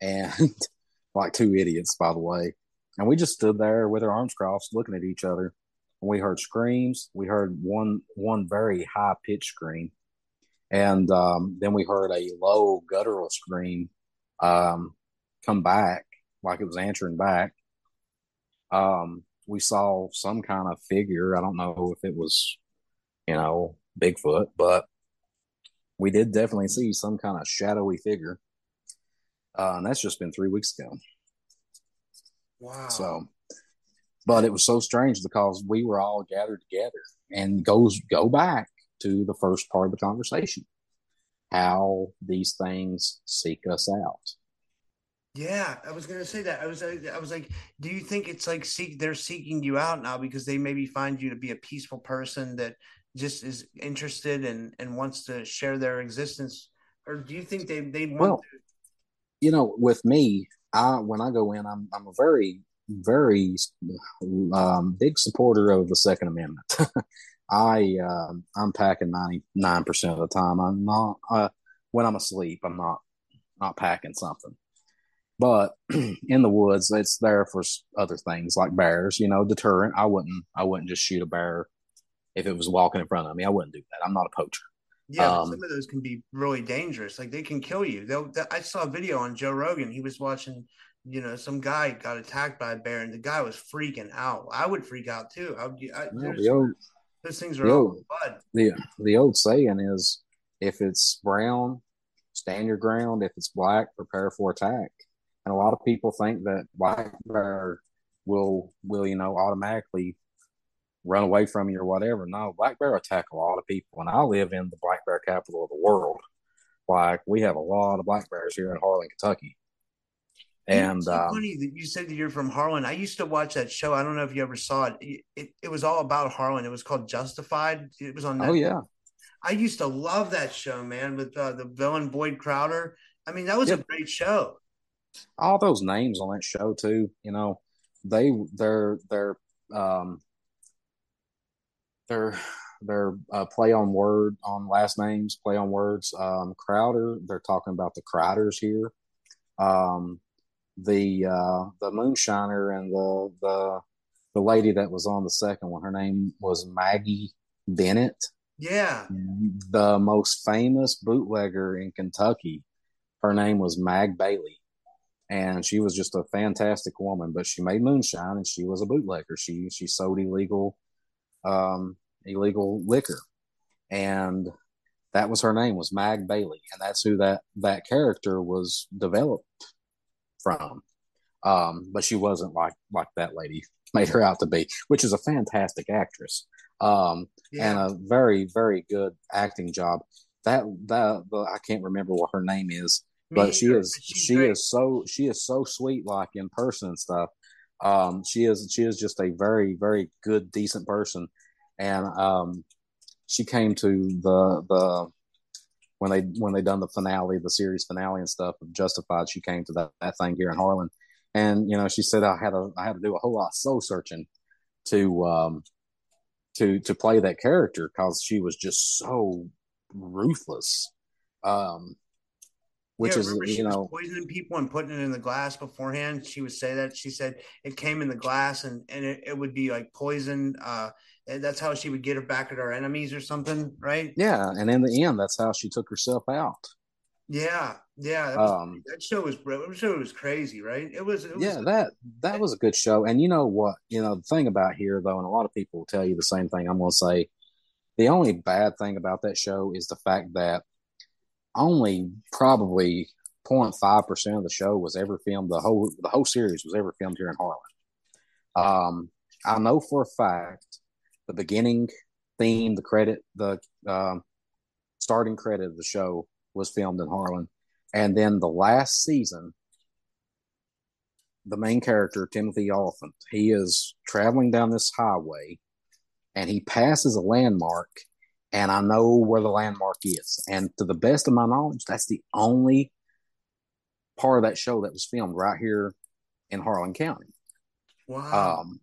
and like two idiots, by the way. And we just stood there with our arms crossed, looking at each other. And we heard screams. We heard one one very high pitched scream and um, then we heard a low guttural scream um, come back, like it was answering back. Um, we saw some kind of figure. I don't know if it was, you know, Bigfoot, but we did definitely see some kind of shadowy figure. Uh, and that's just been three weeks ago. Wow. So But it was so strange because we were all gathered together and goes go back to the first part of the conversation. How these things seek us out. Yeah, I was gonna say that. I was, I was like, do you think it's like seek they're seeking you out now because they maybe find you to be a peaceful person that just is interested and and wants to share their existence, or do you think they they want? Well, to... you know, with me, I when I go in, I'm I'm a very very um, big supporter of the Second Amendment. I uh, I'm packing ninety nine percent of the time. I'm not uh, when I'm asleep. I'm not not packing something. But in the woods, it's there for other things like bears. You know, deterrent. I wouldn't. I wouldn't just shoot a bear if it was walking in front of me. I wouldn't do that. I'm not a poacher. Yeah, um, some of those can be really dangerous. Like they can kill you. They'll, I saw a video on Joe Rogan. He was watching. You know, some guy got attacked by a bear, and the guy was freaking out. I would freak out too. I, I, the old, those things are the old, The the old saying is, if it's brown, stand your ground. If it's black, prepare for attack. And a lot of people think that black bear will will you know automatically run away from you or whatever. No, black bear attack a lot of people, and I live in the black bear capital of the world. Like we have a lot of black bears here in Harlan, Kentucky. And um, funny that you said that you're from Harlan. I used to watch that show. I don't know if you ever saw it. It, it, it was all about Harlan. It was called Justified. It was on. Netflix. Oh yeah. I used to love that show, man, with uh, the villain Boyd Crowder. I mean, that was yep. a great show all those names on that show too. You know, they they're they're um they're they're uh, play on word on last names, play on words. Um, Crowder, they're talking about the Crowders here. Um, the uh, the moonshiner and the the the lady that was on the second one, her name was Maggie Bennett. Yeah, the most famous bootlegger in Kentucky. Her name was Mag Bailey and she was just a fantastic woman. But she made moonshine, and she was a bootlegger. She she sold illegal um, illegal liquor, and that was her name was Mag Bailey, and that's who that that character was developed from. Um, but she wasn't like like that lady made her out to be, which is a fantastic actress um, yeah. and a very very good acting job. That that the, I can't remember what her name is, but she is she great. is so she is so sweet like in person and stuff um she is she is just a very very good decent person and um she came to the the when they when they done the finale the series finale and stuff of justified she came to that, that thing here in harlan and you know she said i had a i had to do a whole lot of soul searching to um to to play that character because she was just so ruthless um which yeah, is you know poisoning people and putting it in the glass beforehand. She would say that she said it came in the glass and and it, it would be like poison. Uh, that's how she would get her back at our enemies or something, right? Yeah, and in the end, that's how she took herself out. Yeah, yeah. That, was, um, that show was that show was crazy, right? It was. It was yeah, that that was a good show. And you know what? You know the thing about here though, and a lot of people will tell you the same thing. I'm going to say the only bad thing about that show is the fact that only probably 0.5 percent of the show was ever filmed. The whole the whole series was ever filmed here in Harlan. Um, I know for a fact the beginning theme, the credit, the um, starting credit of the show was filmed in Harlan, and then the last season, the main character Timothy Olyphant, he is traveling down this highway, and he passes a landmark and I know where the landmark is. And to the best of my knowledge, that's the only part of that show that was filmed right here in Harlan County. Wow. Um,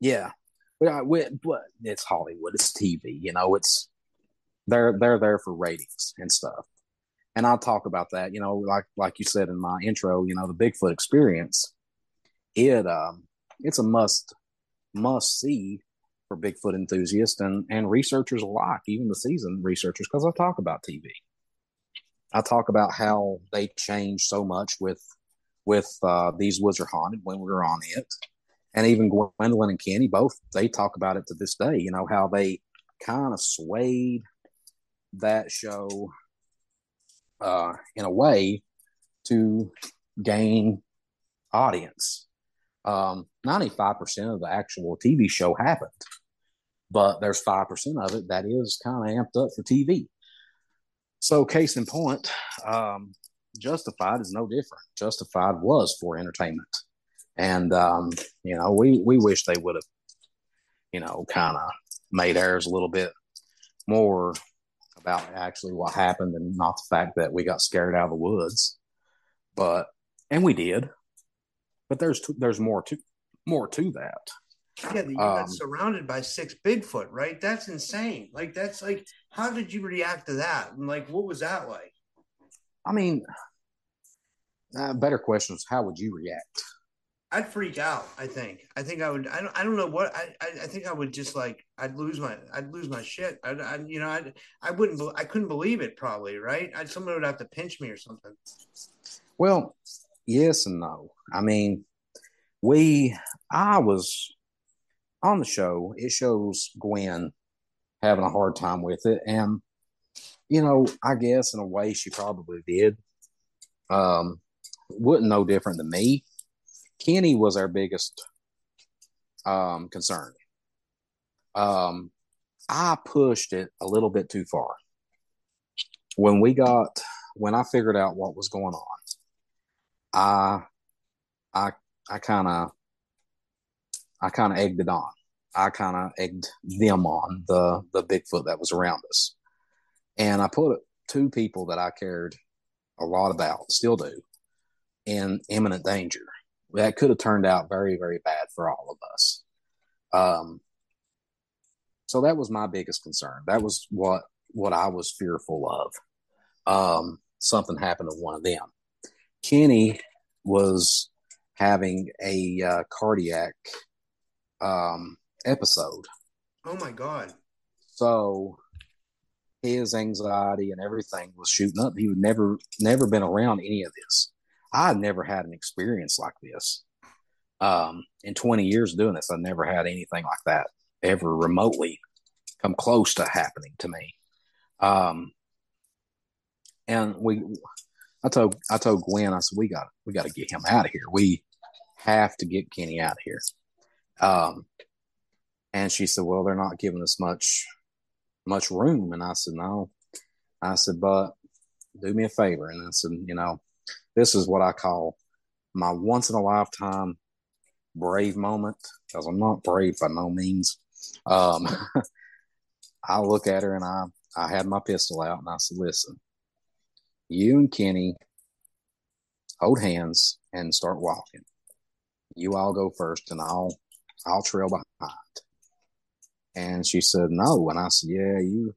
yeah, but, I, but it's Hollywood. It's TV. You know, it's they're they're there for ratings and stuff. And I'll talk about that. You know, like like you said in my intro. You know, the Bigfoot experience. It um, it's a must must see for Bigfoot enthusiasts and, and researchers alike, even the seasoned researchers, because I talk about TV. I talk about how they changed so much with with uh, these woods are haunted when we were on it, and even Gwendolyn and Kenny both they talk about it to this day. You know how they kind of swayed that show uh, in a way to gain audience um, 95% of the actual TV show happened, but there's 5% of it that is kind of amped up for TV. So, case in point, um, Justified is no different. Justified was for entertainment. And, um, you know, we, we wish they would have, you know, kind of made ours a little bit more about actually what happened and not the fact that we got scared out of the woods. But, and we did, but there's, there's more to, more to that. Yeah, you got um, surrounded by six Bigfoot, right? That's insane. Like, that's like, how did you react to that? And like, what was that like? I mean, uh, better question is how would you react? I'd freak out. I think. I think I would. I don't. I don't know what. I. I, think I would just like. I'd lose my. I'd lose my shit. I. I you know. I. I wouldn't. I couldn't believe it. Probably. Right. I'd, someone would have to pinch me or something. Well, yes and no. I mean, we. I was on the show. It shows Gwen having a hard time with it, and you know, I guess in a way she probably did. Um, wasn't no different than me. Kenny was our biggest um, concern. Um, I pushed it a little bit too far. When we got, when I figured out what was going on, I, I, I kind of, I kind of egged it on. I kind of egged them on the the Bigfoot that was around us, and I put two people that I cared a lot about, still do, in imminent danger. That could have turned out very, very bad for all of us. Um, so that was my biggest concern. That was what what I was fearful of. Um, something happened to one of them. Kenny was having a uh, cardiac um, episode. Oh my god! So his anxiety and everything was shooting up. He would never never been around any of this. I never had an experience like this. Um, in 20 years doing this, I never had anything like that ever remotely come close to happening to me. Um, and we, I told, I told Gwen, I said, we got, we got to get him out of here. We have to get Kenny out of here. Um, and she said, well, they're not giving us much, much room. And I said, no, I said, but do me a favor. And I said, you know, this is what I call my once in a lifetime brave moment because I'm not brave by no means. Um, I look at her and I, I had my pistol out and I said, listen, you and Kenny hold hands and start walking. You all go first and I'll, I'll trail behind. And she said, no. And I said, yeah, you,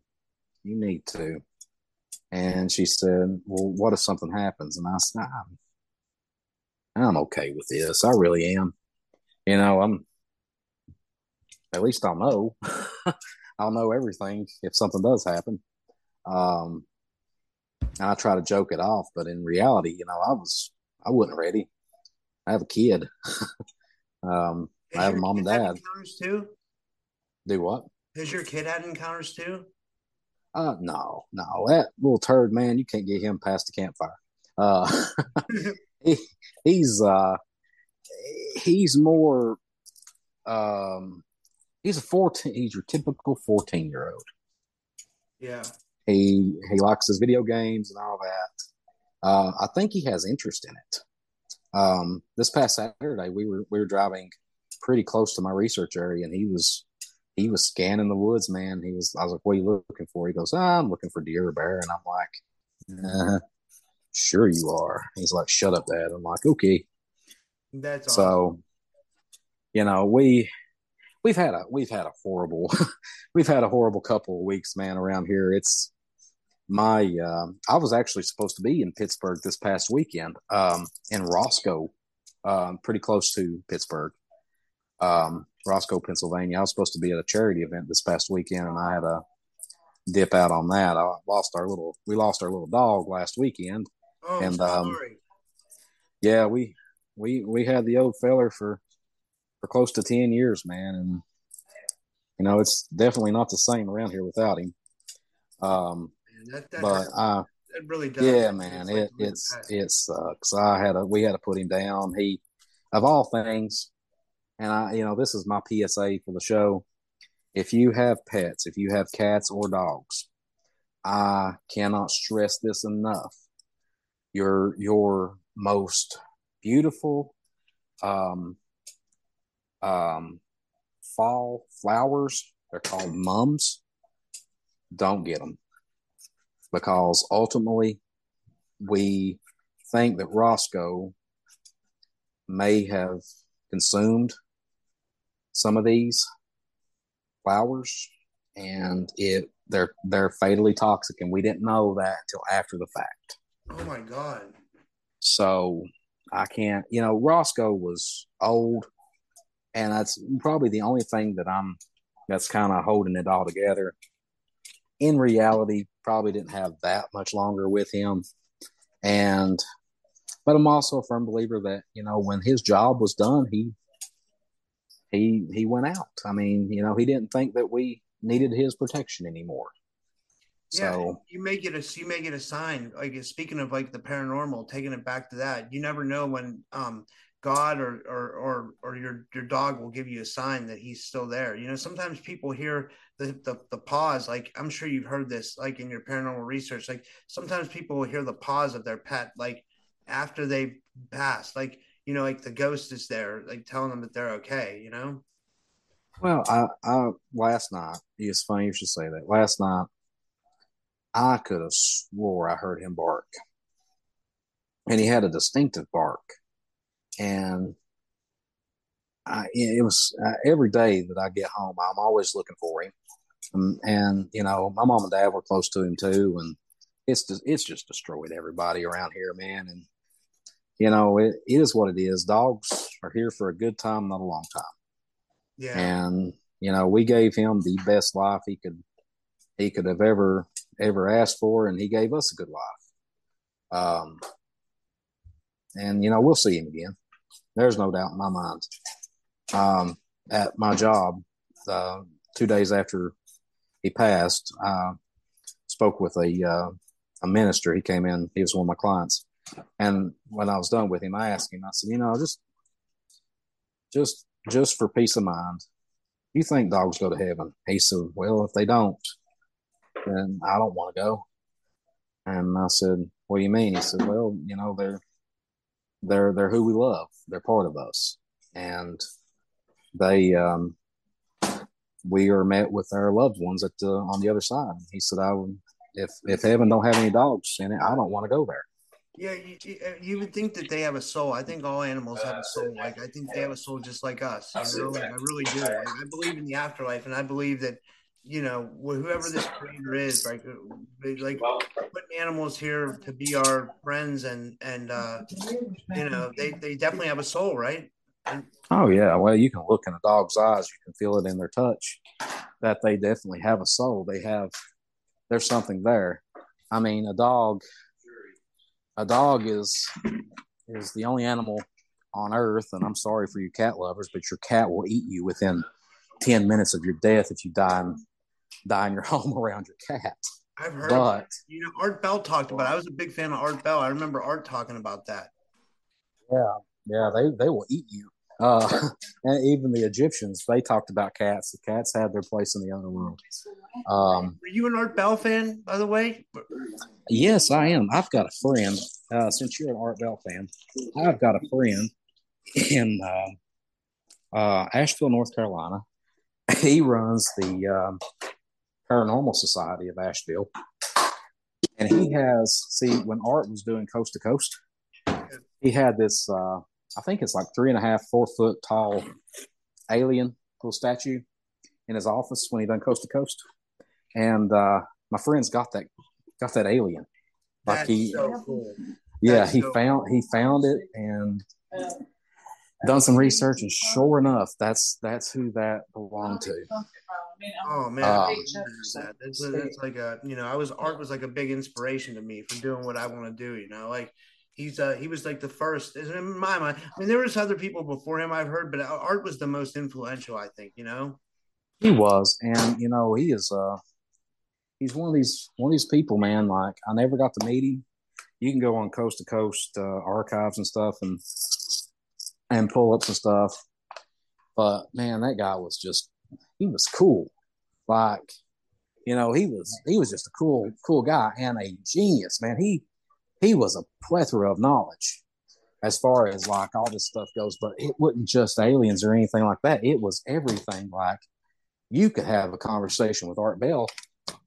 you need to. And she said, Well, what if something happens? And I said, I'm, I'm okay with this. I really am. You know, I'm, at least I'll know. I'll know everything if something does happen. Um, and I try to joke it off, but in reality, you know, I was, I wasn't ready. I have a kid. um, I have a mom and dad. Too? Do what? Has your kid had encounters too? Uh, no, no, that little turd, man, you can't get him past the campfire. Uh, he, he's uh, he's more, um, he's a fourteen. He's your typical fourteen year old. Yeah. He he likes his video games and all that. Uh, I think he has interest in it. Um, this past Saturday, we were we were driving pretty close to my research area, and he was he was scanning the woods, man. He was, I was like, what are you looking for? He goes, oh, I'm looking for deer or bear. And I'm like, uh, sure you are. He's like, shut up, dad. I'm like, okay. That's so, awesome. you know, we, we've had a, we've had a horrible, we've had a horrible couple of weeks, man, around here. It's my, uh, I was actually supposed to be in Pittsburgh this past weekend, um, in Roscoe, um, pretty close to Pittsburgh. Um, Roscoe, Pennsylvania. I was supposed to be at a charity event this past weekend, and I had a dip out on that. I lost our little, we lost our little dog last weekend, oh, and um, yeah, we we we had the old feller for for close to ten years, man, and you know it's definitely not the same around here without him. Um, that, that but I. It really does. Yeah, man, it it's it sucks. I had a we had to put him down. He, of all things, and I, you know, this is my PSA for the show. If you have pets, if you have cats or dogs, I cannot stress this enough. Your your most beautiful um, um, fall flowers, they're called mums. Don't get them because ultimately we think that Roscoe may have consumed some of these flowers and it they're they're fatally toxic and we didn't know that until after the fact. Oh my god. So I can't, you know, Roscoe was old and that's probably the only thing that I'm that's kind of holding it all together. In reality, probably didn't have that much longer with him. And but I'm also a firm believer that, you know, when his job was done, he he he went out. I mean, you know, he didn't think that we needed his protection anymore. Yeah, so you may get a you make it a sign. Like speaking of like the paranormal, taking it back to that, you never know when um God or or or or your your dog will give you a sign that he's still there. You know, sometimes people hear the the, the pause. Like I'm sure you've heard this, like in your paranormal research. Like sometimes people will hear the pause of their pet, like after they pass. Like you know, like the ghost is there, like telling them that they're okay, you know? Well, I, I last night, it's funny you should say that. Last night, I could have swore I heard him bark. And he had a distinctive bark. And I, it was uh, every day that I get home, I'm always looking for him. And, and, you know, my mom and dad were close to him too. And it's it's just destroyed everybody around here, man. And you know, it, it is what it is. Dogs are here for a good time, not a long time. Yeah. And, you know, we gave him the best life he could he could have ever ever asked for, and he gave us a good life. Um and you know, we'll see him again. There's no doubt in my mind. Um, at my job, uh, two days after he passed, I spoke with a uh, a minister. He came in. He was one of my clients, and when I was done with him, I asked him, I said, you know, just, just, just for peace of mind, you think dogs go to heaven? He said, well, if they don't, then I don't want to go. And I said, what do you mean? He said, well, you know, they're, they're, they're who we love. They're part of us. And they, um, we are met with our loved ones at the, on the other side. He said, I would, if, if heaven don't have any dogs in it, I don't want to go there. Yeah, you, you, would think that they have a soul. I think all animals have a soul. Like I think they have a soul just like us. You know, like, I really do. Like, I believe in the afterlife, and I believe that you know whoever this creator is, like uh, like putting animals here to be our friends, and and uh, you know they they definitely have a soul, right? And, oh yeah, well you can look in a dog's eyes, you can feel it in their touch that they definitely have a soul. They have there's something there. I mean, a dog a dog is is the only animal on earth, and I'm sorry for you cat lovers, but your cat will eat you within ten minutes of your death if you die in, die in your home around your cat. I've heard, but you know, Art Bell talked about. It. I was a big fan of Art Bell. I remember Art talking about that. Yeah, yeah, they they will eat you. Uh, and even the Egyptians, they talked about cats. The cats had their place in the other world. Um, Were you an Art Bell fan, by the way? Yes, I am. I've got a friend. Uh, since you're an Art Bell fan, I've got a friend in uh, uh, Asheville, North Carolina. He runs the um, Paranormal Society of Asheville, and he has. See, when Art was doing Coast to Coast, he had this. I think it's like three and a half, four foot tall alien little statue in his office when he done Coast to Coast, and uh, my friend's got that got that alien. Like That's he, so cool. yeah, That's he so found cool. he found it and done some research, and sure enough, that's that's who that belonged to. Oh man, um, that. That's, that's like a you know, I was art was like a big inspiration to me for doing what I want to do. You know, like he's uh he was like the first in my mind i mean there was other people before him i've heard but art was the most influential i think you know he was and you know he is uh he's one of these one of these people man like i never got to meet him you can go on coast to coast uh, archives and stuff and and pull up some stuff But man, that guy was just he was cool. Like, you know, he was he was just a cool, cool guy and a genius, man. He he was a plethora of knowledge as far as like all this stuff goes, but it wasn't just aliens or anything like that. It was everything. Like you could have a conversation with Art Bell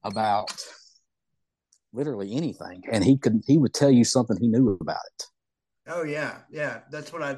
about literally anything, and he could he would tell you something he knew about it. Oh yeah, yeah. That's what I.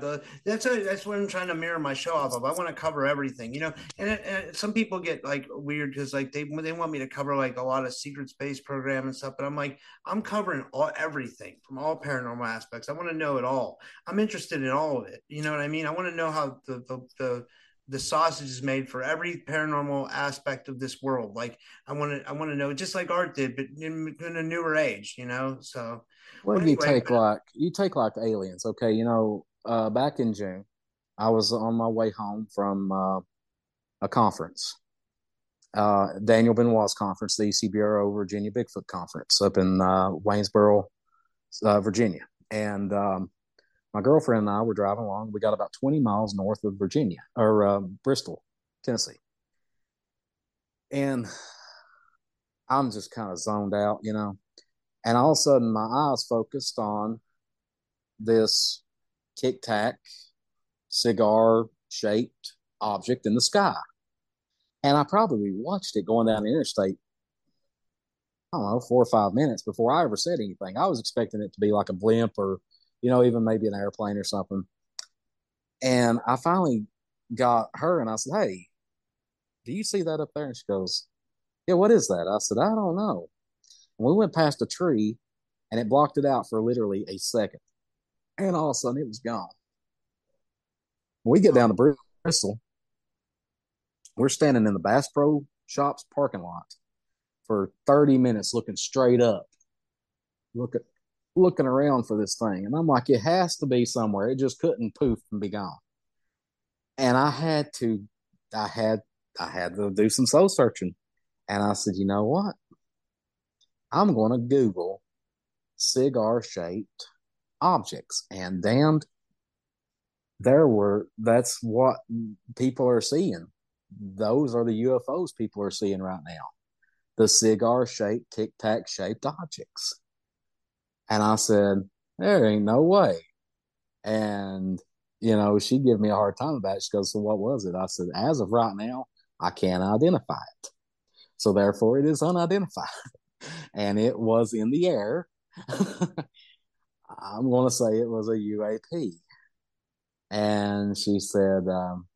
That's a, that's what I'm trying to mirror my show off of. I want to cover everything, you know. And, it, and some people get like weird because like they they want me to cover like a lot of secret space program and stuff, but I'm like I'm covering all everything from all paranormal aspects. I want to know it all. I'm interested in all of it. You know what I mean? I want to know how the the, the the sausage is made for every paranormal aspect of this world. Like I want to, I want to know, just like art did, but in, in a newer age, you know. So, well, anyway, you take but, like you take like aliens, okay? You know, uh, back in June, I was on my way home from uh, a conference, uh, Daniel Benoit's conference, the ECBRO Virginia Bigfoot Conference up in uh, Waynesboro, uh, Virginia, and um, my girlfriend and I were driving along. We got about 20 miles north of Virginia or uh, Bristol, Tennessee. And I'm just kind of zoned out, you know. And all of a sudden, my eyes focused on this tic tac cigar shaped object in the sky. And I probably watched it going down the interstate, I don't know, four or five minutes before I ever said anything. I was expecting it to be like a blimp or you know, even maybe an airplane or something. And I finally got her and I said, Hey, do you see that up there? And she goes, Yeah, what is that? I said, I don't know. We went past a tree and it blocked it out for literally a second. And all of a sudden it was gone. When we get down to Bristol, we're standing in the Bass Pro Shops parking lot for 30 minutes looking straight up. looking, looking around for this thing. And I'm like, it has to be somewhere. It just couldn't poof and be gone. And I had to, I had, I had to do some soul searching. And I said, you know what? I'm going to Google cigar shaped objects. And damned, there were, that's what people are seeing. Those are the UFOs people are seeing right now. The cigar shaped, tic tac shaped objects. And I said, there ain't no way. And, you know, she gave me a hard time about it. She goes, so what was it? I said, as of right now, I can't identify it. So therefore it is unidentified. and it was in the air. I'm going to say it was a UAP. And she said, um,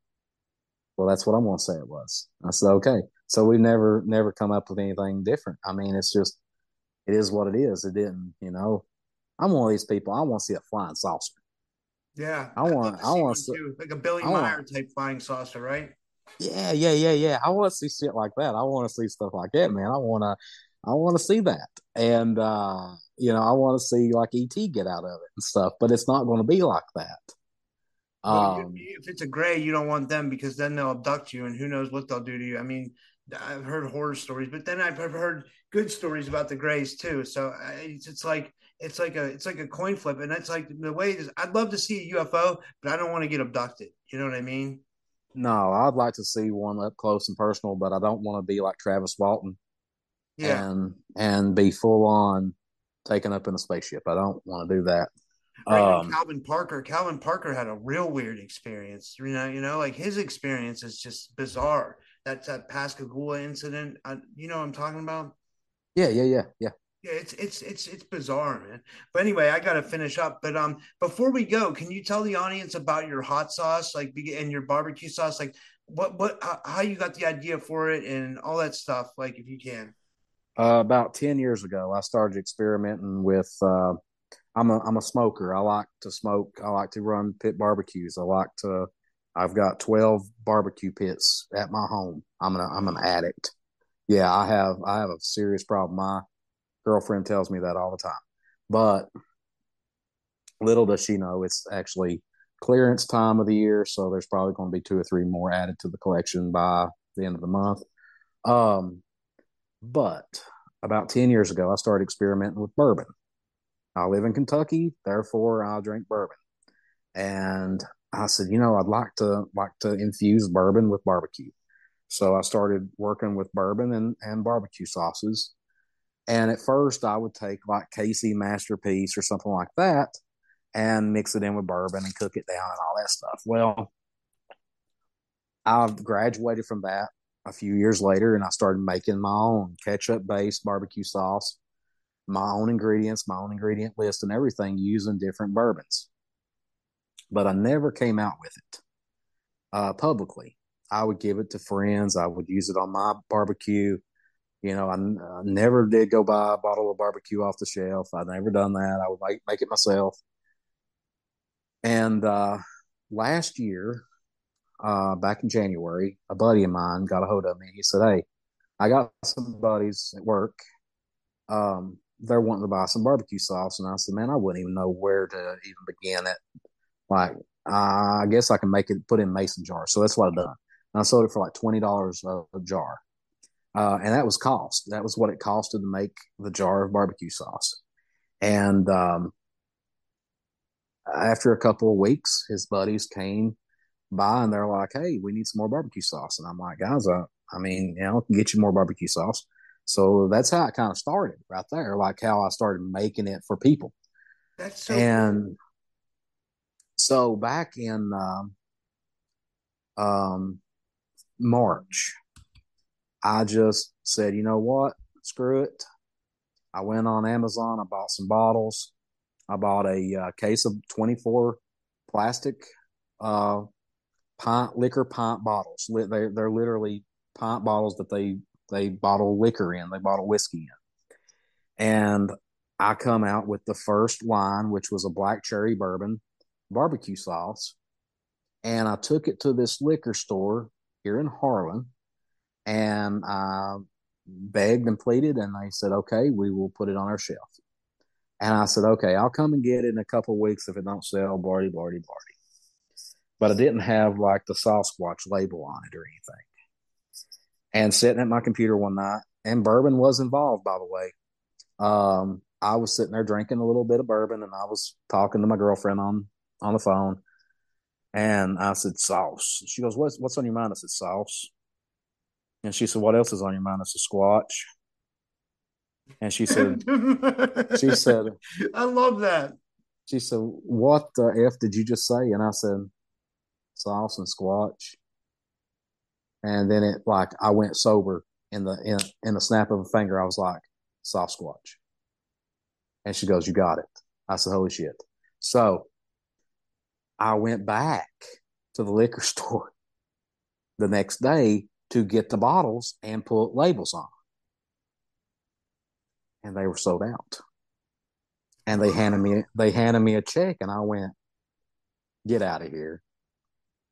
well, that's what I'm going to say it was. I said, okay. So we never, never come up with anything different. I mean, it's just, it is what it is. It didn't, you know. I'm one of these people. I want to see a flying saucer. Yeah, I want. I want to see like a Billy Meier type flying saucer, right? Yeah, yeah, yeah, yeah. I want to see shit like that. I want to see stuff like that, man. I want to. I want to see that, and uh, you know, I want to see like ET get out of it and stuff. But it's not going to be like that. Um, if it's a gray, you don't want them because then they'll abduct you, and who knows what they'll do to you. I mean, I've heard horror stories, but then I've heard good stories about the Greys too. So it's, it's like it's like a it's like a coin flip, and it's like the way is. I'd love to see a UFO, but I don't want to get abducted. You know what I mean? No, I'd like to see one up close and personal, but I don't want to be like Travis Walton. Yeah, and and be full on taken up in a spaceship. I don't want to do that. Right, um, Calvin Parker. Calvin Parker had a real weird experience. You know, you know, like his experience is just bizarre that's that Pascagoula incident. I, you know what I'm talking about? Yeah, yeah, yeah, yeah. Yeah, it's it's it's it's bizarre, man. But anyway, I got to finish up. But um, before we go, can you tell the audience about your hot sauce, like and your barbecue sauce, like what what how you got the idea for it and all that stuff, like if you can. Uh, about ten years ago, I started experimenting with. Uh, I'm a I'm a smoker. I like to smoke. I like to run pit barbecues. I like to I've got 12 barbecue pits at my home. I'm an I'm an addict. Yeah, I have I have a serious problem. My girlfriend tells me that all the time. But little does she know it's actually clearance time of the year, so there's probably going to be two or three more added to the collection by the end of the month. Um, but about 10 years ago, I started experimenting with bourbon. I live in Kentucky, therefore I drink bourbon. And I said, you know, I'd like to like to infuse bourbon with barbecue. So I started working with bourbon and, and barbecue sauces. And at first I would take like KC Masterpiece or something like that and mix it in with bourbon and cook it down and all that stuff. Well, I've graduated from that a few years later and I started making my own ketchup based barbecue sauce, my own ingredients, my own ingredient list, and everything using different bourbons. But I never came out with it uh, publicly. I would give it to friends, I would use it on my barbecue. You know, I, never did go buy a bottle of barbecue off the shelf. I've never done that. I would make, make it myself. And uh, last year, uh, back in January, a buddy of mine got a hold of me. He said, Hey, I got some buddies at work. Um, they're wanting to buy some barbecue sauce. And I said, Man, I wouldn't even know where to even begin it. Like, uh, I guess I can make it put in mason jars. So that's what I've done. And I sold it for like $20 a, a jar. Uh, and that was cost. That was what it costed to make the jar of barbecue sauce. And um, after a couple of weeks, his buddies came by and they're like, "Hey, we need some more barbecue sauce." And I'm like, "Guys, I, I mean, you know, I can get you more barbecue sauce." So that's how it kind of started right there, like how I started making it for people. That's so and cool. so back in um, um, March, I just said, you know what? Screw it. I went on Amazon. I bought some bottles. I bought a uh, case of 24 plastic uh, pint liquor pint bottles. They're, they're literally pint bottles that they they bottle liquor in. They bottle whiskey in. And I come out with the first line, which was a black cherry bourbon barbecue sauce. And I took it to this liquor store here in Harlan and I begged and pleaded, and they said, okay, we will put it on our shelf. And I said, okay, I'll come and get it in a couple weeks if it don't sell, blarty, blarty, blarty. But I didn't have like the SossSquatch label on it or anything. And sitting at my computer one night, and bourbon was involved, by the way. Um, I was sitting there drinking a little bit of bourbon, and I was talking to my girlfriend on on the phone. And I said, sauce. She goes, what's, what's on your mind? I said, sauce. And she said, what else is on your mind? I said, squatch. And she said, she said, I love that. she said, what the F did you just say? And I said, sauce and squatch. And then it like, I went sober in the, in, in the snap of a finger. I was like, SossSquatch. And she goes, you got it. I said, holy shit. So I went back to the liquor store the next day to get the bottles and put labels on. And they were sold out. And they handed me they handed me a check and I went, get out of here.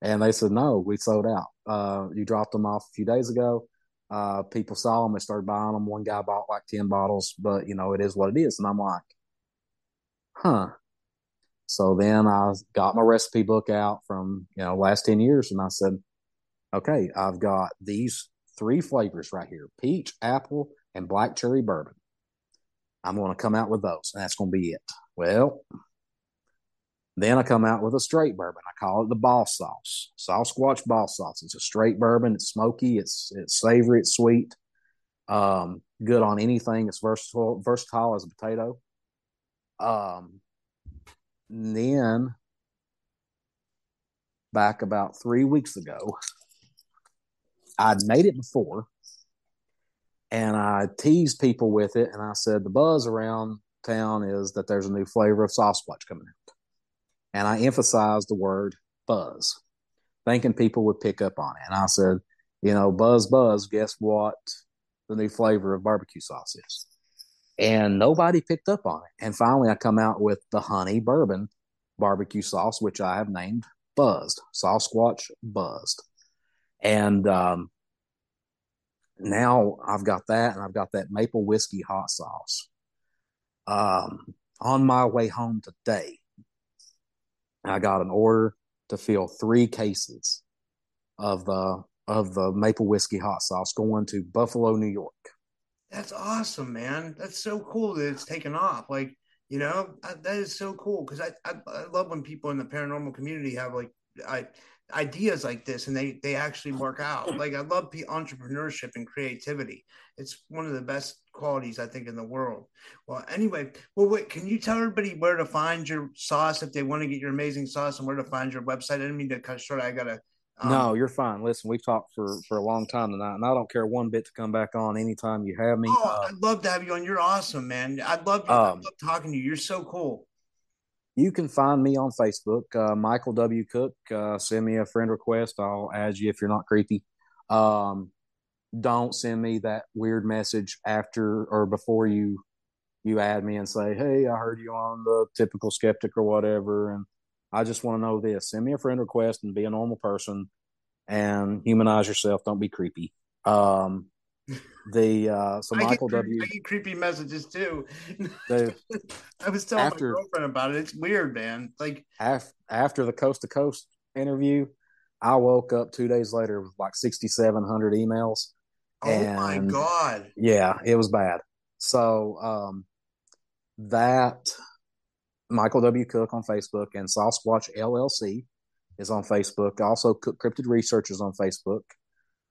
And they said, no, we sold out. Uh, you dropped them off a few days ago. Uh, people saw them, they started buying them. One guy bought like 10 bottles, but you know, it is what it is. And I'm like, huh. So then I got my recipe book out from, you know, last 10 years and I said, okay, I've got these three flavors right here peach, apple, and black cherry bourbon. I'm going to come out with those, and that's going to be it. Well, then I come out with a straight bourbon. I call it the boss sauce, SossSquatch boss sauce. It's a straight bourbon. It's smoky. It's it's savory. It's sweet. Um, good on anything. It's versatile versatile as a potato. Um, then back about three weeks ago, I'd made it before and I teased people with it. And I said, the buzz around town is that there's a new flavor of SossSquatch coming out. And I emphasized the word buzz, thinking people would pick up on it. And I said, you know, buzz, buzz, guess what the new flavor of barbecue sauce is? And nobody picked up on it. And finally, I come out with the honey bourbon barbecue sauce, which I have named Buzzed, SossSquatch Buzzed. And um, now I've got that, and I've got that maple whiskey hot sauce. Um, on my way home today, I got an order to fill three cases of the of the maple whiskey hot sauce going to Buffalo, New York. That's awesome, man. That's so cool that it's taken off. Like, you know, I, that is so cool because I, I I love when people in the paranormal community have like I, ideas like this and they they actually work out. Like I love p entrepreneurship and creativity. It's one of the best qualities I think in the world. Well, anyway, well, wait, can you tell everybody where to find your sauce if they want to get your amazing sauce and where to find your website? I didn't mean to cut short. I gotta. Um, no, you're fine. Listen, we've talked for for a long time tonight, and I don't care one bit to come back on anytime you have me. Oh, uh, I'd love to have you on. You're awesome, man. I'd love, um, I'd love talking to you. You're so cool you can find me on Facebook, uh, Michael W. Cook. Uh, send me a friend request. I'll add you if you're not creepy. Um, don't send me that weird message after or before you you add me and say, "Hey, I heard you on the typical skeptic or whatever," and I just want to know this. Send me a friend request and be a normal person and humanize yourself. Don't be creepy. Um, the uh, so I Michael get, W. I get creepy messages too. The, I was telling after, my girlfriend about it. It's weird, man. Like after after the coast to coast interview, I woke up two days later with like sixty seven hundred emails. Oh and, my god! Yeah, it was bad. So um, that Michael W. Cook on Facebook and SossSquatch LLC is on Facebook. Also, Cryptid Research is on Facebook.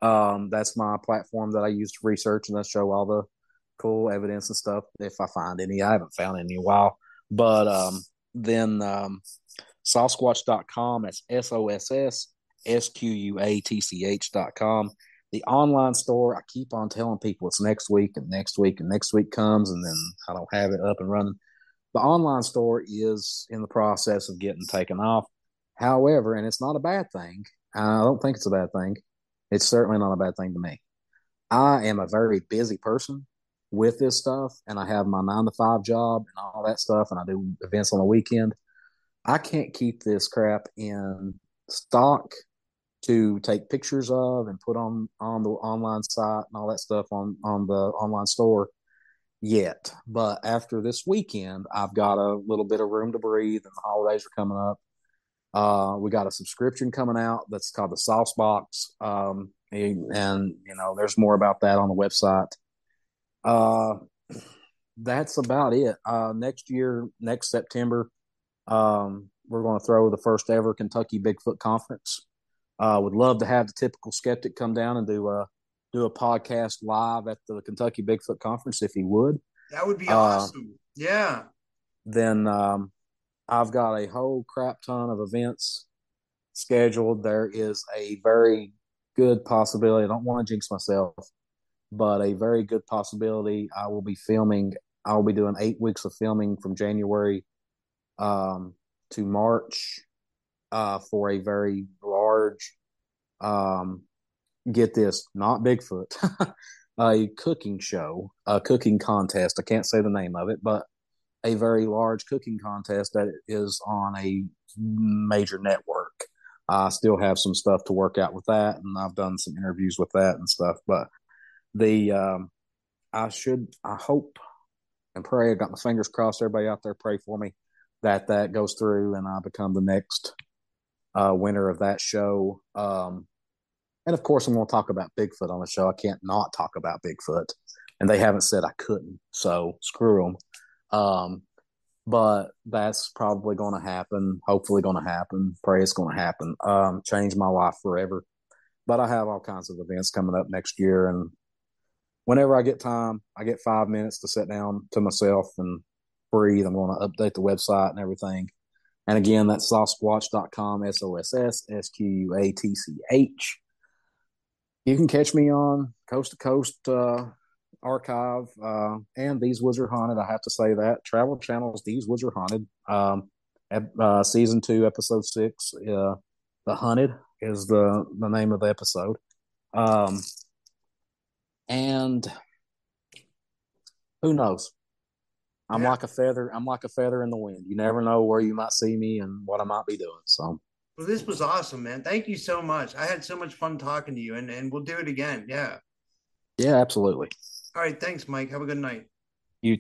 Um, that's my platform that I use to research and I show all the cool evidence and stuff if I find any. I haven't found any in a while. But um, then um, SossSquatch.com, that's S O S S S Q U A T C H.com. The online store, I keep on telling people it's next week and next week and next week comes, and then I don't have it up and running. The online store is in the process of getting taken off. However, and it's not a bad thing. I don't think it's a bad thing. It's certainly not a bad thing to me. I am a very busy person with this stuff, and I have my nine to five job and all that stuff, and I do events on the weekend. I can't keep this crap in stock to take pictures of and put on on the online site and all that stuff on on the online store yet. But after this weekend, I've got a little bit of room to breathe, and the holidays are coming up. Uh, we got a subscription coming out that's called the Sauce Box, um, and, and, you know, there's more about that on the website. Uh, that's about it. Uh, next year, next September, um, we're going to throw the first ever Kentucky Bigfoot Conference. Uh, would love to have the typical skeptic come down and do a do a podcast live at the Kentucky Bigfoot Conference if he would. That would be uh, awesome. Yeah. Then um, I've got a whole crap ton of events scheduled. There is a very good possibility. I don't want to jinx myself, but a very good possibility. I will be filming. I will be doing eight weeks of filming from January um, to March uh, for a very large. Um, get this, not Bigfoot, a cooking show, a cooking contest. I can't say the name of it, but a very large cooking contest that is on a major network. I still have some stuff to work out with that, and I've done some interviews with that and stuff. But the um, I should, I hope and pray. I got my fingers crossed. Everybody out there, pray for me that that goes through and I become the next uh, winner of that show. Um, and of course, I'm going to talk about Bigfoot on the show. I can't not talk about Bigfoot, and they haven't said I couldn't, so screw them. Um, but that's probably going to happen. Hopefully, going to happen. Pray it's going to happen. Um, change my life forever. But I have all kinds of events coming up next year, and whenever I get time, I get five minutes to sit down to myself and breathe. I'm going to update the website and everything. And again, that's sosssquatch.com, S O S S S Q U A T C H. You can catch me on Coast to Coast uh, archive uh, and these woods are haunted i have to say that. Travel channels these woods are haunted um, uh, season two episode six uh, the hunted is the the name of the episode. Um, and who knows? I'm yeah. like a feather i'm like a feather in the wind. You never know where you might see me and what i might be doing so. Well this was awesome man. Thank you so much. I had so much fun talking to you and and we'll do it again. Yeah. Yeah absolutely all right. Thanks, Mike. Have a good night.